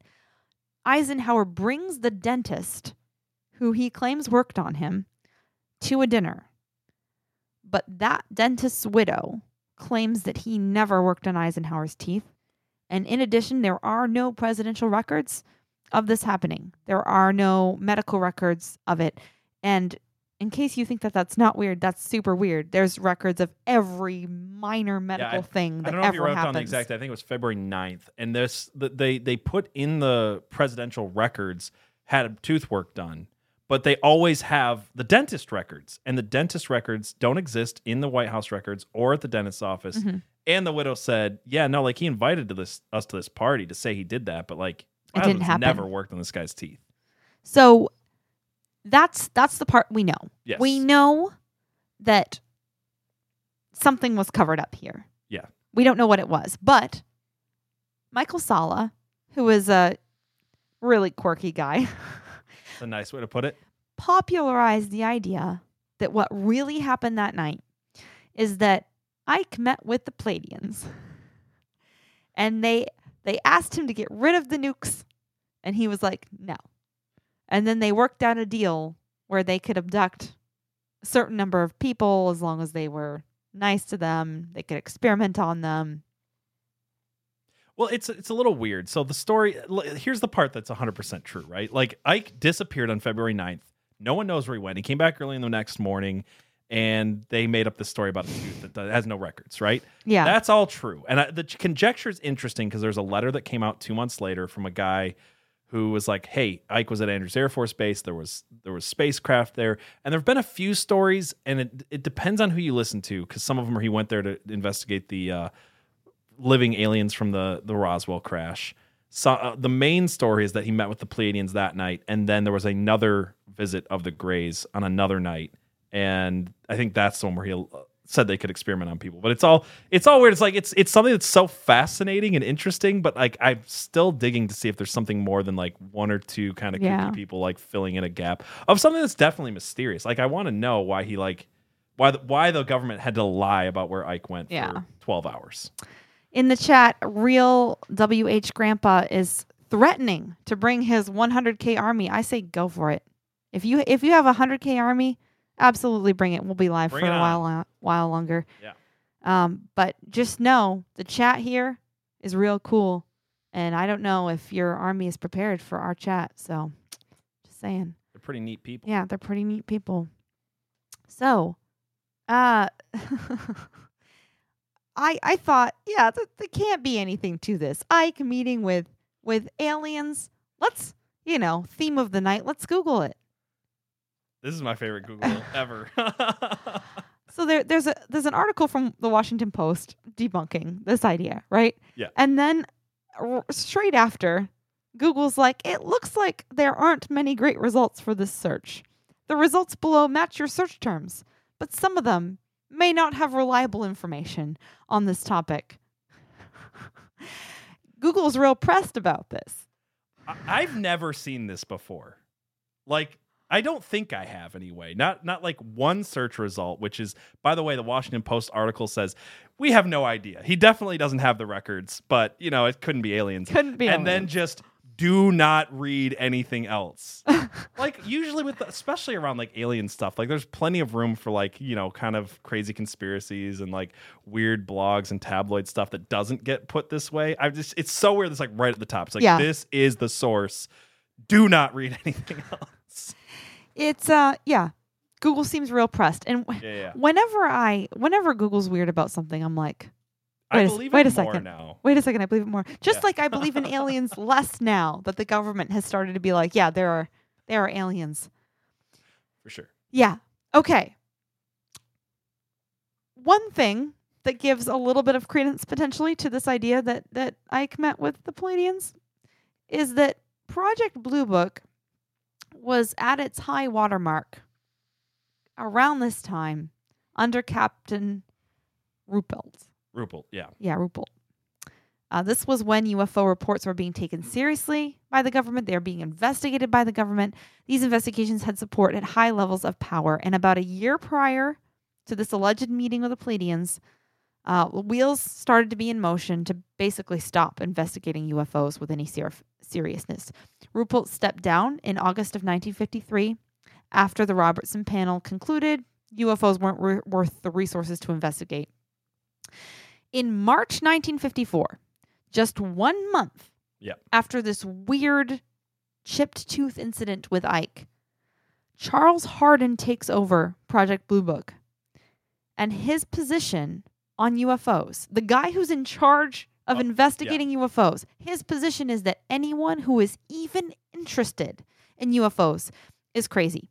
Eisenhower brings the dentist, who he claims worked on him, to a dinner. But that dentist's widow claims that he never worked on Eisenhower's teeth. And in addition, there are no presidential records of this happening. There are no medical records of it. And in case you think that that's not weird, that's super weird. There's records of every minor medical thing I that don't know if you wrote happens. down the exact. I think it was February 9th. And this th- they they put in the presidential records had a tooth work done, but they always have the dentist records, and the dentist records don't exist in the White House records or at the dentist's office. Mm-hmm. And the widow said, "Yeah, no, like he invited to this us to this party to say he did that, but like It didn't happen. Never worked on this guy's teeth. So that's that's the part we know. Yes. We know that something was covered up here. Yeah. We don't know what it was, but Michael Salla, who is a really quirky guy, A nice way to put it. popularized the idea that what really happened that night is that Ike met with the Pleiadians and they they asked him to get rid of the nukes and he was like no. And then they worked out a deal where they could abduct a certain number of people as long as they were nice to them, they could experiment on them. Well, it's it's a little weird. So the story here's the part that's 100% true, right? Like Ike disappeared on February 9th. No one knows where he went. He came back early in the next morning and they made up this story about a tooth that has no records, right? Yeah. That's all true. And I, the conjecture is interesting because there's a letter that came out 2 months later from a guy who was like, "Hey, Ike was at Andrews Air Force Base. There was there was spacecraft there, and there've been a few stories, and it it depends on who you listen to because some of them are he went there to investigate the uh, living aliens from the the Roswell crash. So uh, the main story is that he met with the Pleiadians that night, and then there was another visit of the Greys on another night, and I think that's the one where he uh, said they could experiment on people. But it's all it's all weird. It's like it's it's something that's so fascinating and interesting, but like I'm still digging to see if there's something more than like one or two kind of Yeah. people like filling in a gap of something that's definitely mysterious. Like I want to know why he like why the, why the government had to lie about where Ike went Yeah. for 12 hours. In the chat, real WH Grandpa is threatening to bring his 100k army. I say go for it. If you if you have a 100k army, absolutely bring it. We'll be live Bring for a on. while lo- while longer. Yeah. Um, but just know the chat here is real cool, and I don't know if your army is prepared for our chat. So, just saying. They're pretty neat people. Yeah, they're pretty neat people. So, uh I I thought, yeah, th- there can't be anything to this. Ike meeting with with aliens. Let's, you know, theme of the night. Let's Google it. This is my favorite Google ever. So there there's a there's an article from the Washington Post debunking this idea, right? Yeah. And then r- straight after, Google's like, it looks like there aren't many great results for this search. The results below match your search terms, but some of them may not have reliable information on this topic. Google's real pressed about this. I've never seen this before. Like, I don't think I have anyway. Not not like one search result, which is by the way, the Washington Post article says we have no idea. He definitely doesn't have the records, but you know, it couldn't be aliens. Couldn't be And then just do not read anything else. like usually with the, especially around like alien stuff, like there's plenty of room for like, you know, kind of crazy conspiracies and like weird blogs and tabloid stuff that doesn't get put this way. I just it's so weird it's like right at the top. It's like Yeah. this is the source. Do not read anything else. It's uh yeah. Google seems real pressed. And w- Yeah, yeah. whenever I whenever Google's weird about something, I'm like, I Wait a s- believe wait it a more second. now. wait a second, I believe it more. Just Yeah. like I believe in aliens less now that the government has started to be like, yeah, there are there are aliens. For sure. Yeah. Okay. One thing that gives a little bit of credence potentially to this idea that that Ike met with the Pleiadians is that Project Blue Book was at its high watermark around this time under Captain Ruppelt. Ruppelt, yeah. Yeah, Ruppelt. Uh, this was when UFO reports were being taken seriously by the government. They were being investigated by the government. These investigations had support at high levels of power. And about a year prior to this alleged meeting with the Pleiadians, uh, wheels started to be in motion to basically stop investigating UFOs with any ser- seriousness. Ruppelt stepped down in August of 1953 after the Robertson panel concluded UFOs weren't wor- worth the resources to investigate. In March 1954, just one month Yep. after this weird chipped tooth incident with Ike, Charles Hardin takes over Project Blue Book. And his position on UFOs, the guy who's in charge of Oh, investigating UFOs, his position is that anyone who is even interested in UFOs is crazy.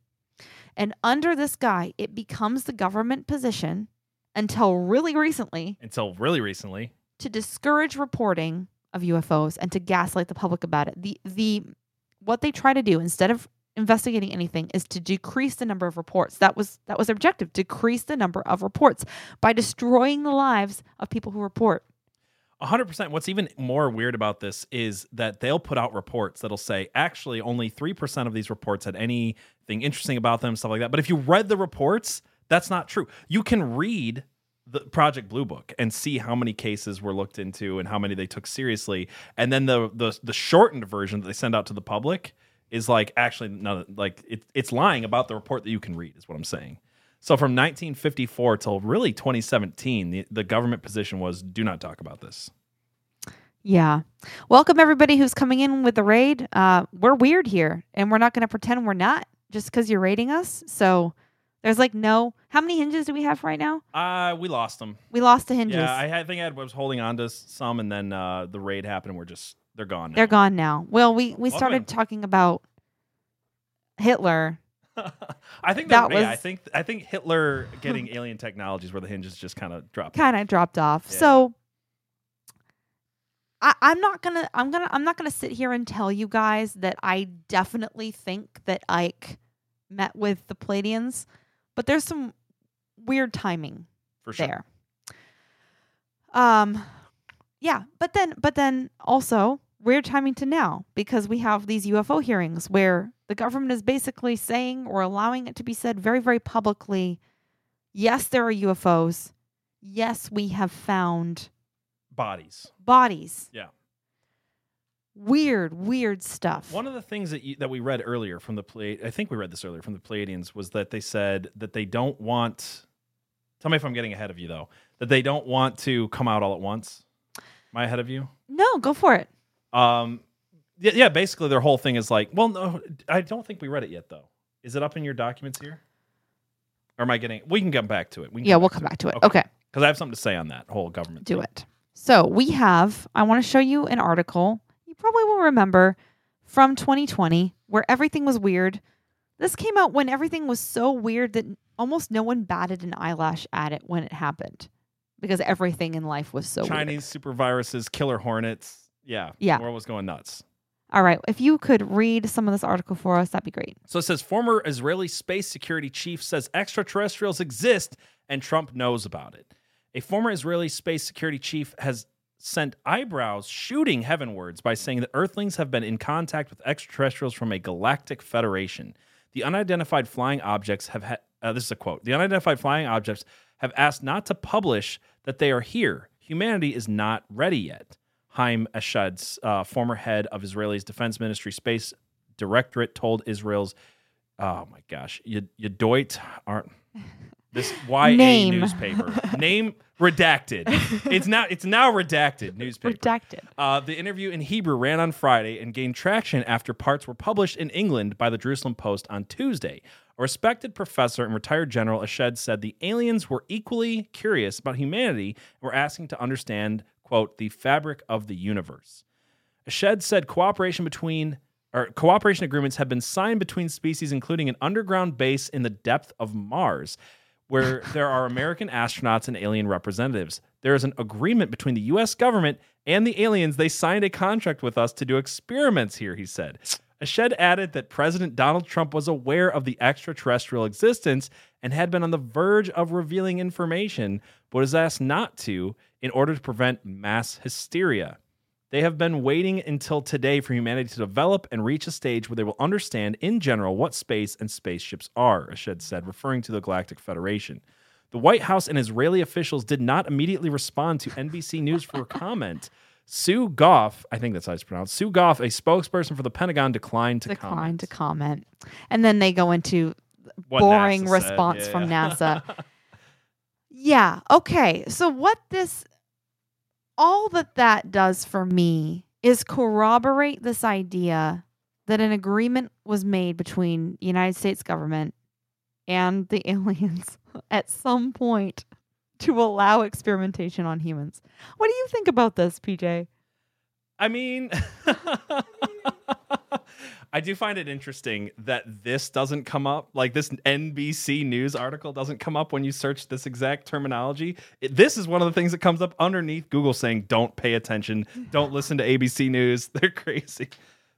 And under this guy, it becomes the government position until really recently Until really recently. to discourage reporting of UFOs and to gaslight the public about it. The the what they try to do instead of investigating anything is to decrease the number of reports. That was that was their objective, decrease the number of reports by destroying the lives of people who report. A hundred percent. What's even more weird about this is that they'll put out reports that'll say actually only three percent of these reports had anything interesting about them, stuff like that. But if you read the reports, that's not true. You can read the Project Blue Book and see how many cases were looked into and how many they took seriously. And then the the the shortened version that they send out to the public is like actually no like it, it's lying about the report that you can read is what I'm saying. So from 1954 till really 2017, the, the government position was do not talk about this. Yeah. Welcome everybody who's coming in with the raid. Uh, we're weird here, and we're not going to pretend we're not just because you're raiding us. So there's like no. How many hinges do we have right now? Uh, we lost them. We lost the hinges. Yeah, I, I think I was holding on to some, and then uh, the raid happened. and We're just they're gone. Now. They're gone now. Well, we we Welcome. started talking about Hitler. I think That yeah, I think I think Hitler getting alien technologies where the hinges just kind of dropped. Off. Kind of dropped off. Yeah. So I, I'm not gonna I'm gonna I'm not gonna sit here and tell you guys that I definitely think that Ike met with the Pleiadians, but there's some weird timing for sure. there. Um yeah, but then but then also weird timing to now because we have these UFO hearings where the government is basically saying or allowing it to be said very very publicly yes there are UFOs. Yes, we have found Bodies. bodies. Yeah. Weird weird stuff. One of the things that you, that we read earlier from the Pleiad, I think we read this earlier from the Pleiadians, was that they said that they don't want. Tell me if I'm getting ahead of you though. That they don't want to come out all at once. Am I ahead of you? no, go for it. Um, yeah, yeah. Basically, their whole thing is like, well, no, I don't think we read it yet, though. Is it up in your documents here? Or am I getting? We can come back to it. We Yeah, we'll come back to it. Okay. Because I have something to say on that whole government. do thing. it. So we have, I want to show you an article probably will remember from 2020 where everything was weird. This came out when everything was so weird that almost no one batted an eyelash at it when it happened because everything in life was so weird. Chinese super viruses, killer hornets. Yeah, Yeah. the world was going nuts. All right. If you could read some of this article for us, that'd be great. So it says former Israeli space security chief says extraterrestrials exist and Trump knows about it. A former Israeli space security chief has sent eyebrows shooting heavenwards by saying that Earthlings have been in contact with extraterrestrials from a galactic federation. The unidentified flying objects have uh, this is a quote, the unidentified flying objects have asked not to publish that they are here. Humanity is not ready yet. Haim Eshed, uh, former head of Israel's Defense Ministry Space Directorate, told Israel's, oh my gosh, Yadoit aren't this YA Name. newspaper name redacted. It's now it's now redacted newspaper. Redacted. Uh, the interview in Hebrew ran on Friday and gained traction after parts were published in England by the Jerusalem Post on Tuesday. A respected professor and retired general Eshed said the aliens were equally curious about humanity and were asking to understand, quote, the fabric of the universe. Eshed said cooperation between or cooperation agreements have been signed between species, including an underground base in the depth of Mars, where there are American astronauts and alien representatives. There is an agreement between the U.S. government and the aliens. They signed a contract with us to do experiments here, he said. Eshed added that President Donald Trump was aware of the extraterrestrial existence and had been on the verge of revealing information, but was asked not to in order to prevent mass hysteria. They have been waiting until today for humanity to develop and reach a stage where they will understand in general what space and spaceships are, Eshed said, referring to the Galactic Federation. The White House and Israeli officials did not immediately respond to NBC News for a comment. Sue Gough, I think that's how it's pronounced. Sue Gough, a spokesperson for the Pentagon, declined to Declined comment. to comment. And then they go into What boring NASA response Yeah, from yeah. NASA. yeah. Okay. So what this all that that does for me is corroborate this idea that an agreement was made between the United States government and the aliens at some point to allow experimentation on humans. What do you think about this, PJ? I mean, I do find it interesting that this doesn't come up. Like this NBC News article doesn't come up when you search this exact terminology. It- this is one of the things that comes up underneath Google saying, "Don't pay attention. Don't listen to ABC News. They're crazy."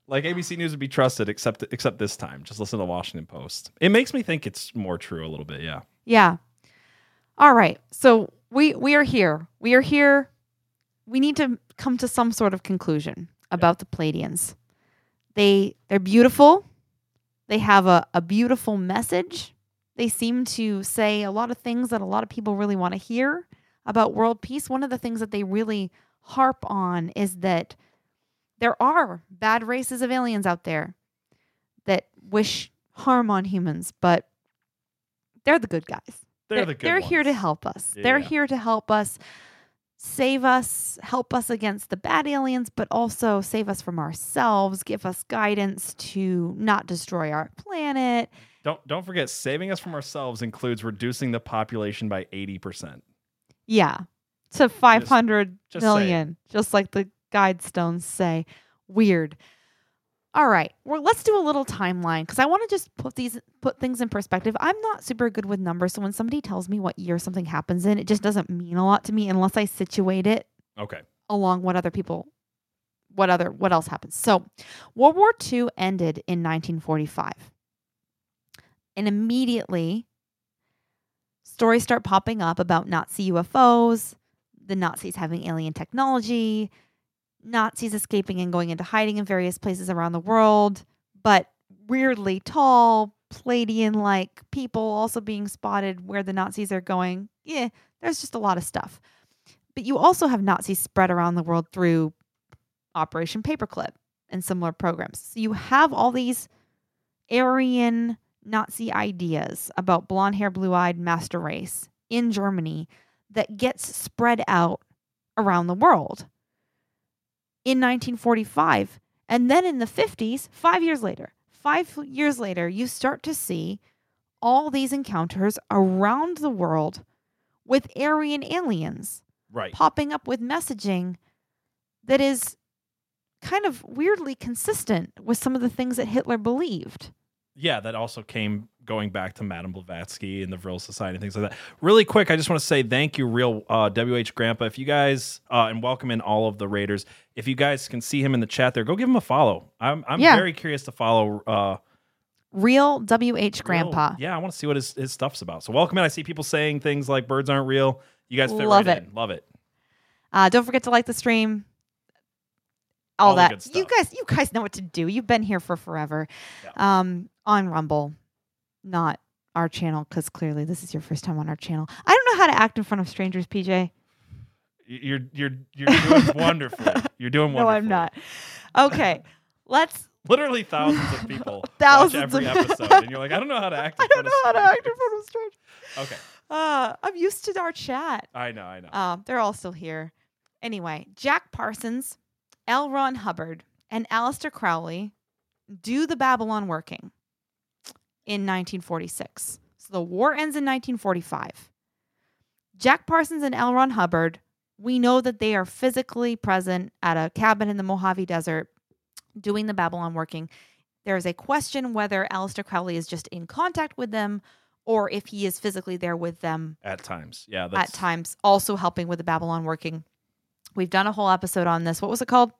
Like ABC News would be trusted, except except this time. Just listen to Washington Post. It makes me think it's more true a little bit. Yeah. Yeah. All right. So we we are here. We are here. We need to come to some sort of conclusion about the Pleiadians. They they're beautiful. They have a, a beautiful message. They seem to say a lot of things that a lot of people really want to hear about world peace. One of the things that they really harp on is that there are bad races of aliens out there that wish harm on humans, but they're the good guys. They're, the good They're here to help us. They're here to help us save us, help us against the bad aliens, but also save us from ourselves, give us guidance to not destroy our planet. Don't don't forget, saving us from ourselves includes reducing the population by eighty percent. Yeah. To five hundred just million, just like the guide stones say. Weird. All right. Well, let's do a little timeline because I want to just put these put things in perspective. I'm not super good with numbers, so when somebody tells me what year something happens in, it just doesn't mean a lot to me unless I situate it Okay. along what other people what other what else happens so world war ii ended in 1945 and immediately stories start popping up about nazi ufos the nazis having alien technology nazis escaping and going into hiding in various places around the world but weirdly tall pleiadian like people also being spotted where the nazis are going. Yeah there's just a lot of stuff. But you also have Nazis spread around the world through Operation Paperclip and similar programs. So you have all these Aryan Nazi ideas about blonde hair, blue eyed master race in Germany that gets spread out around the world in 1945. And then in the 50s, five years later, five years later, you start to see all these encounters around the world with Aryan aliens Right. popping up with messaging that is kind of weirdly consistent with some of the things that Hitler believed. Yeah, that also came going back to Madame Blavatsky and the Vril Society and things like that. Really quick, I just want to say thank you, real uh, WH Grandpa. If you guys uh, and welcome in all of the Raiders. If you guys can see him in the chat there, go give him a follow. I'm I'm Yeah. very curious to follow. Uh, Real WH real- Grandpa. yeah, I want to see what his, his stuff's about. So welcome in. I see people saying things like birds aren't real. You guys fit Love right it. in. Love it. Uh, don't forget to like the stream. All, All that. You guys, you guys know what to do. You've been here for forever. Um, on Rumble, not our channel, because clearly this is your first time on our channel. I don't know how to act in front of strangers, PJ. You're you're you're doing wonderfully. You're doing wonderful. No. I'm not. Okay, let's. Literally thousands of people Thousands watch every of- episode, and you're like, I don't know how to act. In I don't front know of how to act in front of strangers. Okay, Uh, I'm used to our chat. I know, I know. Um, they're all still here. Anyway, Jack Parsons, L. Ron Hubbard, and Aleister Crowley do the Babylon working in 1946. So the war ends in 1945. Jack Parsons and L. Ron Hubbard, we know that they are physically present at a cabin in the Mojave Desert doing the Babylon working. There is a question whether Aleister Crowley is just in contact with them or if he is physically there with them At times, yeah. at times also helping with the Babylon working. We've done a whole episode on this. What was it called?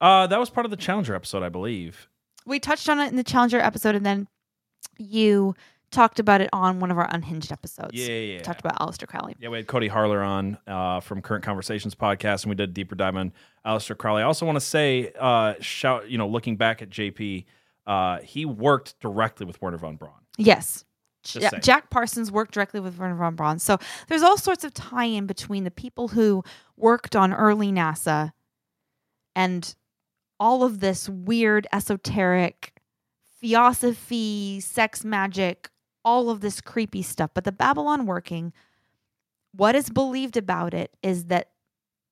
Uh, that was part of the Challenger episode, I believe. We touched on it in the Challenger episode, and then you talked about it on one of our Unhinged episodes. Yeah, yeah, yeah. Talked about Aleister Crowley. Yeah, we had Cody Harler on uh, from Current Conversations podcast, and we did a deeper dive on Aleister Crowley. I also want to say, uh, shout, you know, looking back at JP, uh, he worked directly with Werner von Braun. Yes. Jack Parsons worked directly with Werner von Braun. So there's all sorts of tie in between the people who worked on early NASA and all of this weird, esoteric theosophy, sex magic, all of this creepy stuff. But the Babylon working, what is believed about it is that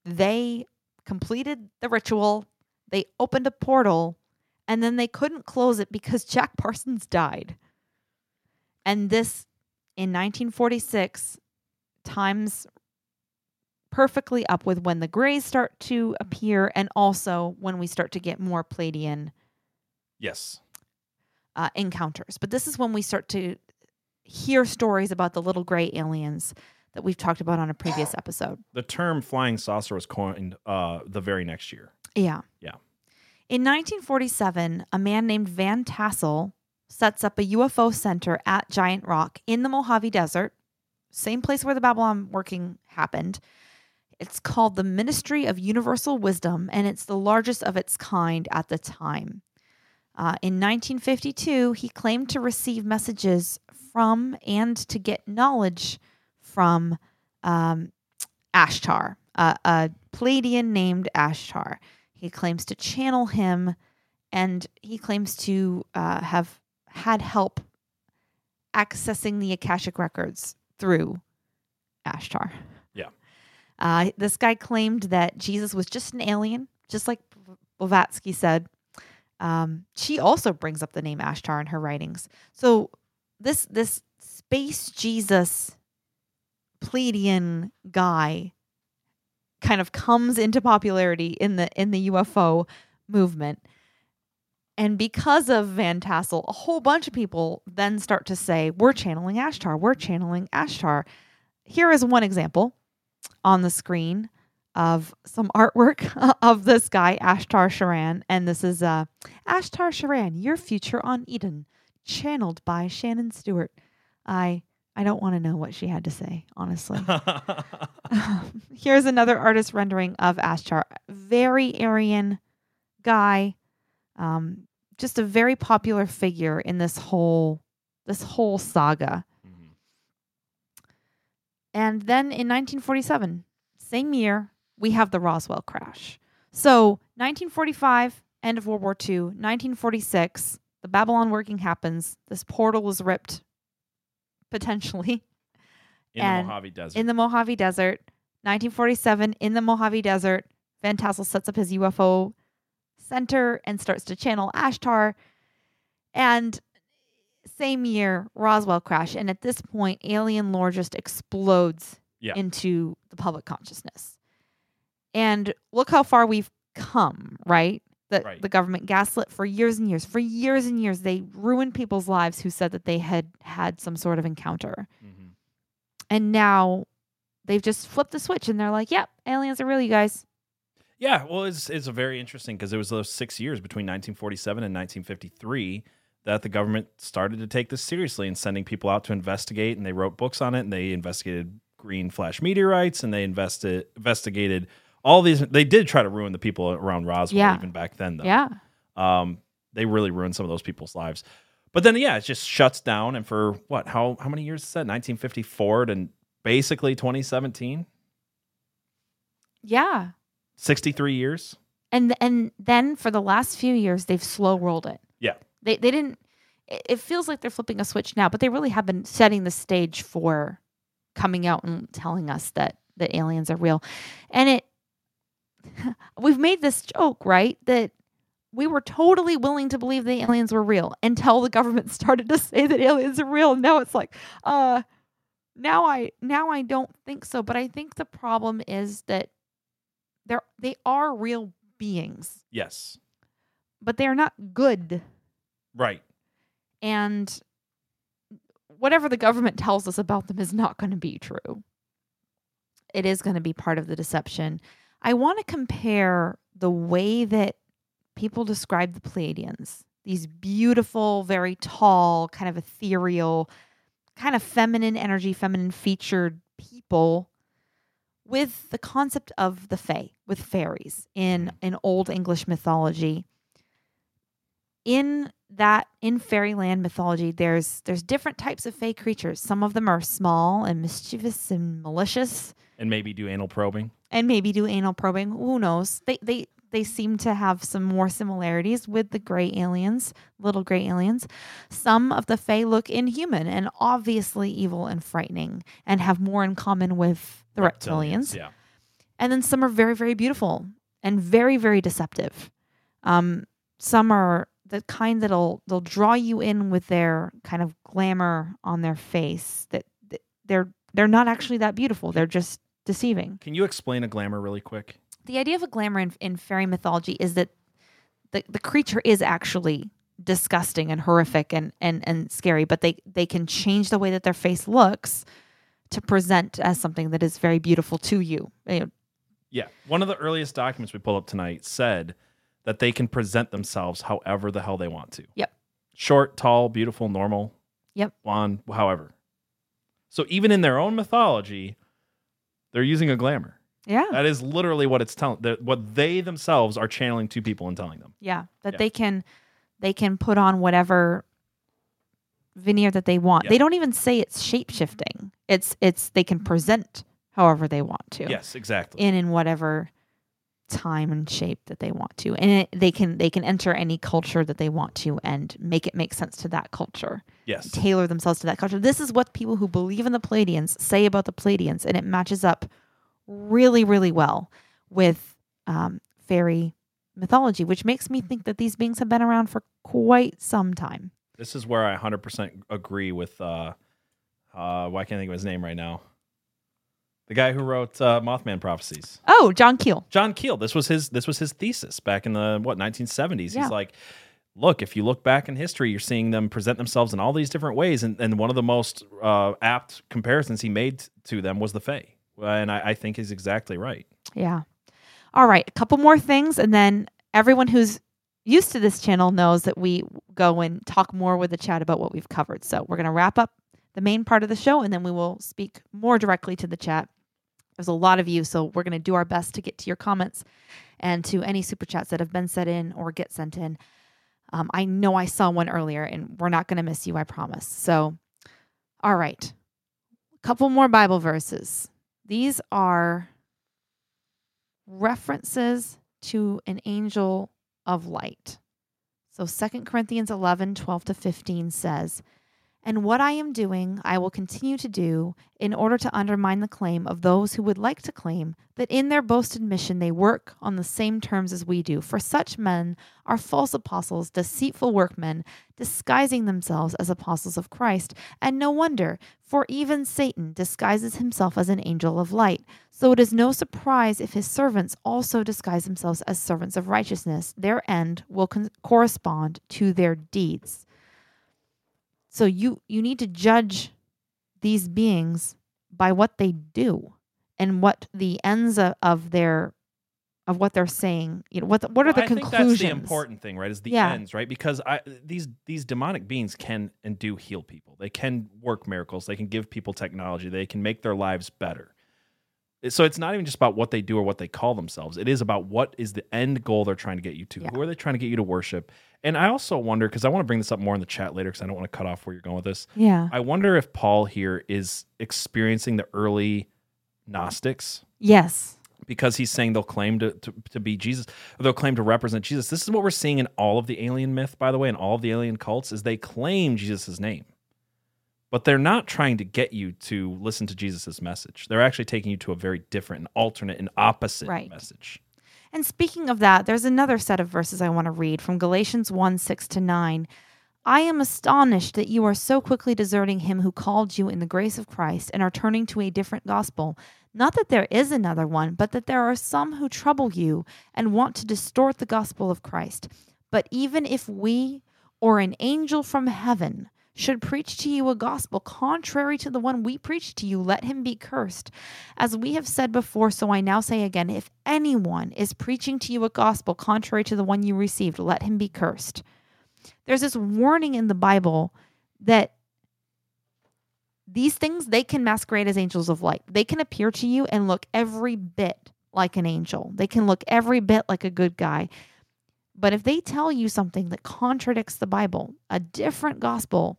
they completed the ritual, they opened a portal, and then they couldn't close it because Jack Parsons died. And this in 1946 times perfectly up with when the grays start to appear and also when we start to get more Pleiadian Yes. uh, encounters. But this is when we start to hear stories about the little gray aliens that we've talked about on a previous episode. The term flying saucer was coined uh, the very next year. Yeah. Yeah. In 1947, a man named Van Tassel sets up a UFO center at Giant Rock in the Mojave Desert, same place where the Babylon working happened. It's called the Ministry of Universal Wisdom, and it's the largest of its kind at the time. Uh, in 1952, he claimed to receive messages from and to get knowledge from um, Ashtar, a Pleiadian named Ashtar. He claims to channel him, and he claims to uh, have had help accessing the Akashic records through Ashtar. Uh, this guy claimed that Jesus was just an alien, just like Blavatsky said. Um, she also brings up the name Ashtar in her writings. So this this space Jesus Pleiadian guy kind of comes into popularity in the in the UFO movement. And because of Van Tassel, a whole bunch of people then start to say, We're channeling Ashtar, we're channeling Ashtar. Here is one example on the screen of some artwork of this guy, Ashtar Sheran. And this is uh, Ashtar Sheran, Your Future on Eden, channeled by Shannon Stewart. I I don't want to know what she had to say, honestly. Here's another artist rendering of Ashtar. Very Aryan guy. Um, just a very popular figure in this whole this whole saga. And then in 1947, same year, we have the Roswell crash. So 1945, end of World War II. 1946, the Babylon working happens. This portal is ripped, potentially, in And the Mojave Desert. in the Mojave Desert. 1947, in the Mojave Desert, Van Tassel sets up his UFO center and starts to channel Ashtar. And same year, Roswell crash. And at this point, alien lore just explodes Yeah. into the public consciousness. And look how far we've come, right? that Right. the government gaslit for years and years. For years and years, they ruined people's lives who said that they had had some sort of encounter. Mhm. And now they've just flipped the switch and they're like, yep, aliens are real, you guys. Yeah, well, it's it's a very interesting because it was those six years between 1947 and 1953 that the government started to take this seriously and sending people out to investigate, and they wrote books on it, and they investigated green flash meteorites, and they invested investigated all these. They did try to ruin the people around Roswell Yeah. even back then, though. Yeah. um, they really ruined some of those people's lives. But then, yeah, it just shuts down, and for what? How how many years is that? 1954 to basically 2017, Yeah. 63 years. And and then for the last few years they've slow rolled it. They they didn't it it feels like they're flipping a switch now, but they really have been setting the stage for coming out and telling us that that aliens are real. And it we've made this joke, right? That we were totally willing to believe the aliens were real until the government started to say that aliens are real. Now it's like, uh now I now I don't think so, but I think the problem is that they're they are real beings, Yes. but they are not good. Right. And whatever the government tells us about them is not going to be true. It is going to be part of the deception. I want to compare the way that people describe the Pleiadians, these beautiful, very tall, kind of ethereal, kind of feminine energy, feminine featured people with the concept of the Fae, with fairies in mm. in old English mythology. In that in fairyland mythology, there's there's different types of Fae creatures. Some of them are small and mischievous and malicious, And maybe do anal probing. and maybe do anal probing. Who knows? They they they seem to have some more similarities with the gray aliens, little gray aliens. Some of the Fae look inhuman and obviously evil and frightening, and have more in common with the reptilians. Yeah. And then some are very, very beautiful and very, very deceptive. Um, some are the kind that'll they'll draw you in with their kind of glamour on their face. That, that they're they're not actually that beautiful. They're just deceiving. Can you explain a glamour really quick? The idea of a glamour in, in fairy mythology is that the the creature is actually disgusting and horrific and and and scary, but they they can change the way that their face looks to present as something that is very beautiful to you. You know, Yeah. One of the earliest documents we pulled up tonight said that they can present themselves however the hell they want to. Yep. Short, tall, beautiful, normal. Yep. Blonde, however. So even in their own mythology, they're using a glamour. Yeah. That is literally what it's telling. that- What they themselves are channeling to people and telling them. Yeah, that Yeah. they can they can put on whatever veneer that they want. Yeah. They don't even say it's shape shifting. It's it's they can mm-hmm. present however they want to. Yes, exactly. In in whatever time and shape that they want to. And it, they can they can enter any culture that they want to and make it make sense to that culture. yes. Tailor themselves to that culture. This is what people who believe in the Pleiadians say about the Pleiadians and it matches up really really well with um, fairy mythology, which makes me think that these beings have been around for quite some time. This is where I 100% agree with. Uh, uh, why can't I think of his name right now? The guy who wrote uh, Mothman Prophecies. Oh, John Keel. John Keel. This was his. This was his thesis back in the what 1970s. Yeah. He's like, look, if you look back in history, you're seeing them present themselves in all these different ways, and, and one of the most uh, apt comparisons he made to them was the Fae, and I, I think he's exactly right. Yeah. All right, a couple more things, and then everyone who's used to this channel knows that we go and talk more with the chat about what we've covered. So we're going to wrap up the main part of the show, and then we will speak more directly to the chat. There's a lot of you, so we're going to do our best to get to your comments and to any super chats that have been sent in or get sent in. Um, I know I saw one earlier, and we're not going to miss you, I promise. So, all right, a couple more Bible verses. These are references to an angel of light. So 2 Corinthians 11, 12 to 15 says, And what I am doing, I will continue to do in order to undermine the claim of those who would like to claim that in their boasted mission they work on the same terms as we do. For such men are false apostles, deceitful workmen, disguising themselves as apostles of Christ. And no wonder, for even Satan disguises himself as an angel of light. So it is no surprise if his servants also disguise themselves as servants of righteousness. Their end will con- correspond to their deeds. So you you need to judge these beings by what they do and what the ends of, of their of what they're saying. You know, what the, what are Well, the I think conclusions? that's the important thing, right? Is the Yeah. ends, right? Because I these these demonic beings can and do heal people. They can work miracles. They can give people technology. They can make their lives better. So it's not even just about what they do or what they call themselves. It is about what is the end goal they're trying to get you to. Yeah. Who are they trying to get you to worship? And I also wonder because I want to bring this up more in the chat later because I don't want to cut off where you're going with this. Yeah. I wonder if Paul here is experiencing the early Gnostics Yes. because he's saying they'll claim to, to, to be Jesus, or they'll claim to represent Jesus. This is what we're seeing in all of the alien myth, by the way, and all of the alien cults, is they claim Jesus' name. But they're not trying to get you to listen to Jesus' message. They're actually taking you to a very different and alternate and opposite Right. message. And speaking of that, there's another set of verses I want to read from Galatians 1 6 to 9. I am astonished that you are so quickly deserting him who called you in the grace of Christ and are turning to a different gospel. Not that there is another one, but that there are some who trouble you and want to distort the gospel of Christ. But even if we or an angel from heaven should preach to you a gospel contrary to the one we preach to you, let him be cursed. As we have said before, so I now say again if anyone is preaching to you a gospel contrary to the one you received, let him be cursed. There's this warning in the Bible that these things they can masquerade as angels of light. They can appear to you and look every bit like an angel. They can look every bit like a good guy. But if they tell you something that contradicts the Bible, a different gospel,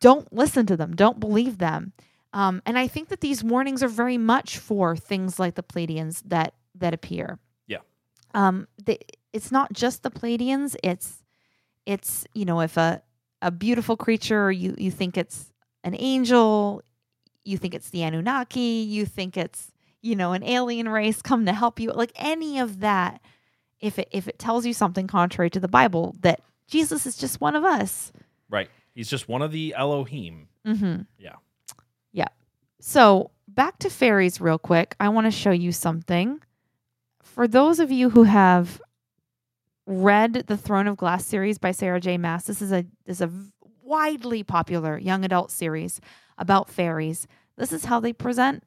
don't listen to them. Don't believe them. Um, and I think that these warnings are very much for things like the Pleiadians that that appear. Yeah. Um, they, it's not just the Pleiadians. It's it's you know if a a beautiful creature you you think it's an angel, you think it's the Anunnaki, you think it's you know an alien race come to help you. Like any of that, if it if it tells you something contrary to the Bible that Jesus is just one of us. Right. He's just one of the Elohim. Mm-hmm. Yeah. Yeah. So back to fairies real quick. I want to show you something. For those of you who have read the Throne of Glass series by Sarah J. Maas, this is a this is a widely popular young adult series about fairies. This is how they present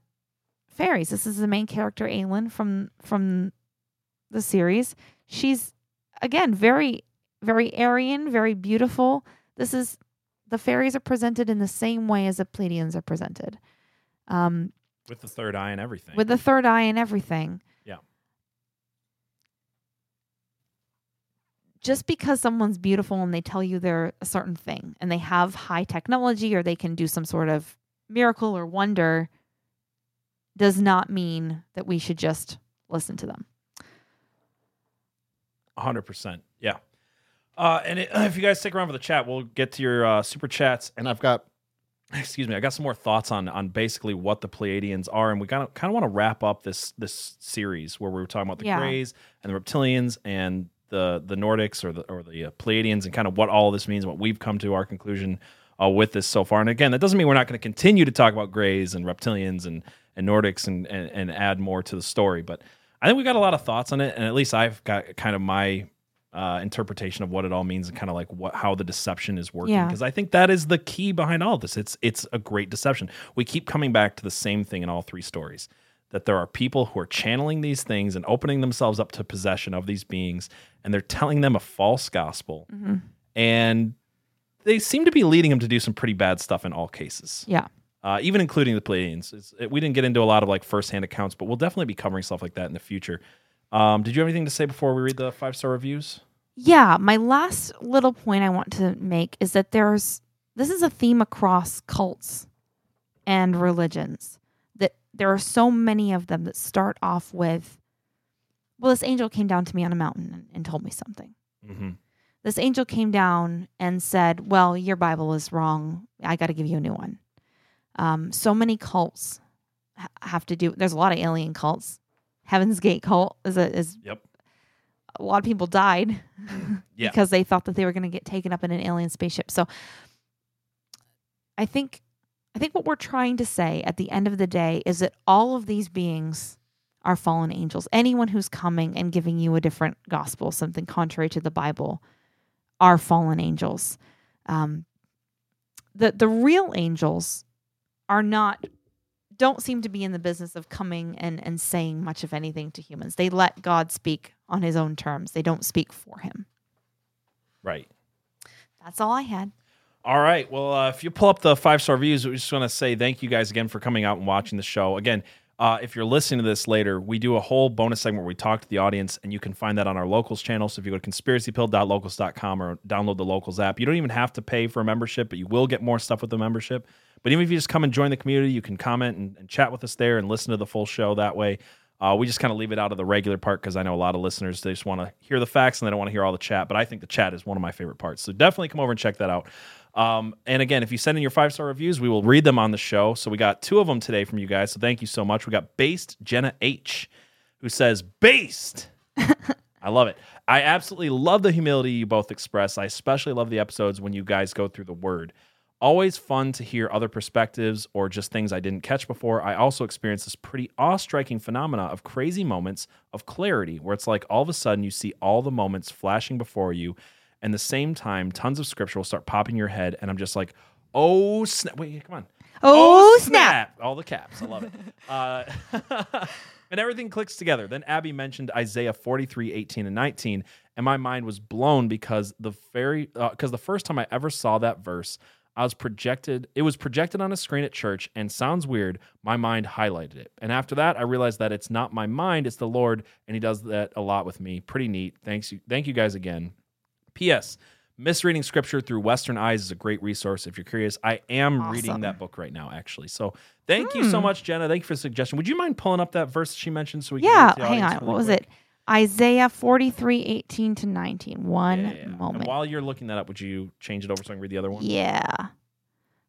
fairies. This is the main character, Aelin, from from the series. She's again very very Aryan, very beautiful. This is the fairies are presented in the same way as the Pleiadians are presented, um, With the third eye and everything. with the third eye and everything. Yeah. Just because someone's beautiful and they tell you they're a certain thing and they have high technology or they can do some sort of miracle or wonder does not mean that we should just listen to them. Hundred percent. Yeah. Uh, and it, if you guys stick around for the chat, we'll get to your uh, super chats. And I've got, excuse me, I got some more thoughts on on basically what the Pleiadians are, and we kind of kind of want to wrap up this this series where we were talking about the Yeah. Greys and the Reptilians and the the Nordics or the or the uh, Pleiadians and kind of what all this means, what we've come to our conclusion uh, with this so far. And again, that doesn't mean we're not going to continue to talk about Greys and Reptilians and and Nordics and, and and add more to the story, but. I think we got a lot of thoughts on it, and at least I've got kind of my uh, interpretation of what it all means and kind of like what how the deception is working. Yeah. Because I think that is the key behind all of this. It's it's a great deception. We keep coming back to the same thing in all three stories. That there are people who are channeling these things and opening themselves up to possession of these beings, and they're telling them a false gospel, and they seem to be leading them to do some pretty bad stuff in all cases Yeah. Uh, even including the Pleiadians. It's, it, we didn't get into a lot of like firsthand accounts, but we'll definitely be covering stuff like that in the future. Um, did you have anything to say before we read the five star reviews? Yeah, my last little point I want to make is that there's this is a theme across cults and religions that there are so many of them that start off with well this angel came down to me on a mountain and, and told me something. Mm-hmm. this angel came down and said, Well, your Bible is wrong. I got to give you a new one. Um, so many cults have to do, there's a lot of alien cults. Heaven's Gate cult is a, is Yep. a lot of people died Yeah. because they thought that they were going to get taken up in an alien spaceship. So I think I think what we're trying to say at the end of the day is that all of these beings are fallen angels. Anyone who's coming and giving you a different gospel, something contrary to the Bible, are fallen angels. Um, the the real angels are not don't seem to be in the business of coming and and saying much of anything to humans. They let God speak on his own terms. They don't speak for him. Right. That's all I had. All right. Well, uh, if you pull up the five star reviews, we just want to say thank you guys again for coming out and watching the show. Again, uh, if you're listening to this later, we do a whole bonus segment where we talk to the audience, and you can find that on our locals channel. So if you go to conspiracypilled.locals.com or download the locals app, you don't even have to pay for a membership, but you will get more stuff with the membership. But even if you just come and join the community, you can comment and, and chat with us there and listen to the full show that way. Uh, we just kind of leave it out of the regular part because I know a lot of listeners they just want to hear the facts and they don't want to hear all the chat. But I think the chat is one of my favorite parts. So definitely come over and check that out. Um, and again, if you send in your five star reviews, we will read them on the show. So we got two of them today from you guys. So thank you so much. We got Based Jenna H, who says, Based. I love it. I absolutely love the humility you both express. I especially love the episodes when you guys go through the word. Always fun to hear other perspectives or just things I didn't catch before. I also experienced this pretty awe striking phenomena of crazy moments of clarity where it's like all of a sudden you see all the moments flashing before you. And the same time, tons of scripture will start popping in your head. And I'm just like, oh, snap. Wait, come on. Oh, snap. All the caps. I love it. Uh, and everything clicks together. Then Abby mentioned Isaiah 43, 18, and 19. And my mind was blown because the very because the first time I ever saw that verse, I was projected, it was projected on a screen at church, and sounds weird, my mind highlighted it. And after that, I realized that it's not my mind, it's the Lord, and He does that a lot with me. Pretty neat. Thanks you, thank you guys again. P.S. Misreading scripture through Western eyes is a great resource if you're curious. I am reading that book right now, actually. So thank you so hmm. much, Jenna. Thank you for the suggestion. Would you mind pulling up that verse she mentioned so we can Yeah, to the hang on. really What was quick? it? Isaiah 43, 18 to 19. One Yeah, yeah, yeah. And moment. while you're looking that up, would you change it over so I can read the other one? Yeah.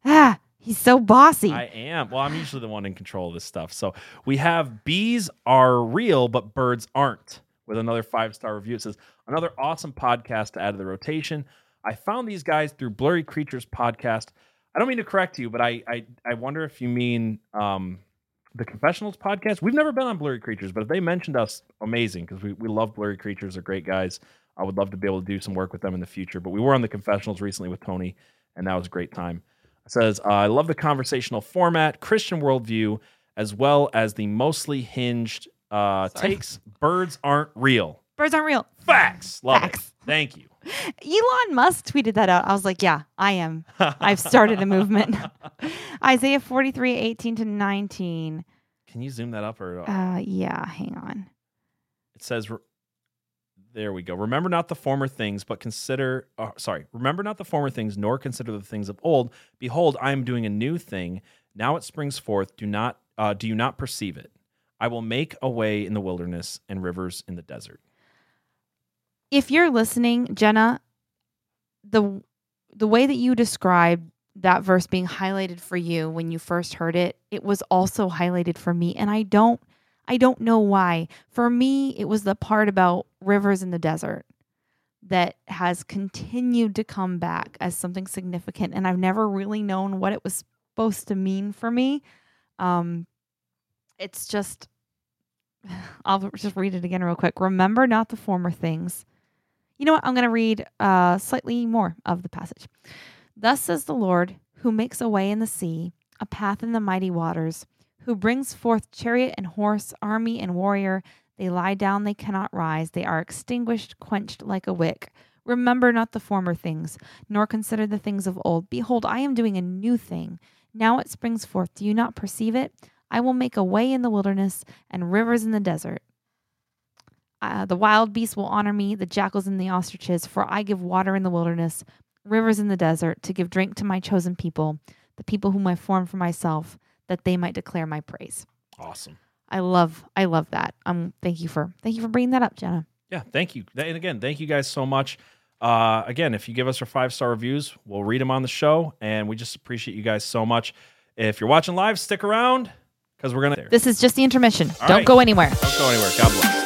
Ah, he's so bossy. I am. Well, I'm usually the one in control of this stuff. So we have bees are real, but birds aren't. With another five star review, it says another awesome podcast to add to the rotation. I found these guys through Blurry Creatures podcast. I don't mean to correct you, but I I, I wonder if you mean um, the Confessionals podcast. We've never been on Blurry Creatures, but if they mentioned us, amazing because we, we love Blurry Creatures. They're great guys. I would love to be able to do some work with them in the future. But we were on the Confessionals recently with Tony, and that was a great time. It says, I love the conversational format, Christian worldview, as well as the mostly hinged uh, takes. Birds aren't real. Birds aren't real. Facts. Love Facts. it. Thank you. Elon Musk tweeted that out. I was like, yeah, I am. I've started a movement. Isaiah 43, 18 to 19. Can you zoom that up or Uh, yeah, hang on. it says there we go remember not the former things but consider uh, sorry remember not the former things nor consider the things of old behold i am doing a new thing now it springs forth do not uh, do you not perceive it i will make a way in the wilderness and rivers in the desert If you're listening, Jenna, the the way that you described that verse being highlighted for you when you first heard it, it was also highlighted for me and I don't I don't know why. For me, it was the part about rivers in the desert that has continued to come back as something significant and I've never really known what it was supposed to mean for me. Um it's just I'll just read it again real quick. Remember not the former things. You know what? I'm going to read uh, slightly more of the passage. Thus says the Lord, who makes a way in the sea, a path in the mighty waters, who brings forth chariot and horse, army and warrior. They lie down, they cannot rise. They are extinguished, quenched like a wick. Remember not the former things, nor consider the things of old. Behold, I am doing a new thing. Now it springs forth. Do you not perceive it? I will make a way in the wilderness and rivers in the desert. Uh, the wild beasts will honor me, the jackals and the ostriches, for I give water in the wilderness, rivers in the desert, to give drink to my chosen people, the people whom I formed for myself, that they might declare my praise. awesome I love, I love that. Um, thank you for, thank you for bringing that up, Jenna. yeah thank you and again thank you guys so much Uh, again, if you give us our five star reviews, we'll read them on the show, and we just appreciate you guys so much. If you're watching live, stick around because we're gonna. This is just the intermission. All Don't right. go anywhere. Don't go anywhere. God bless.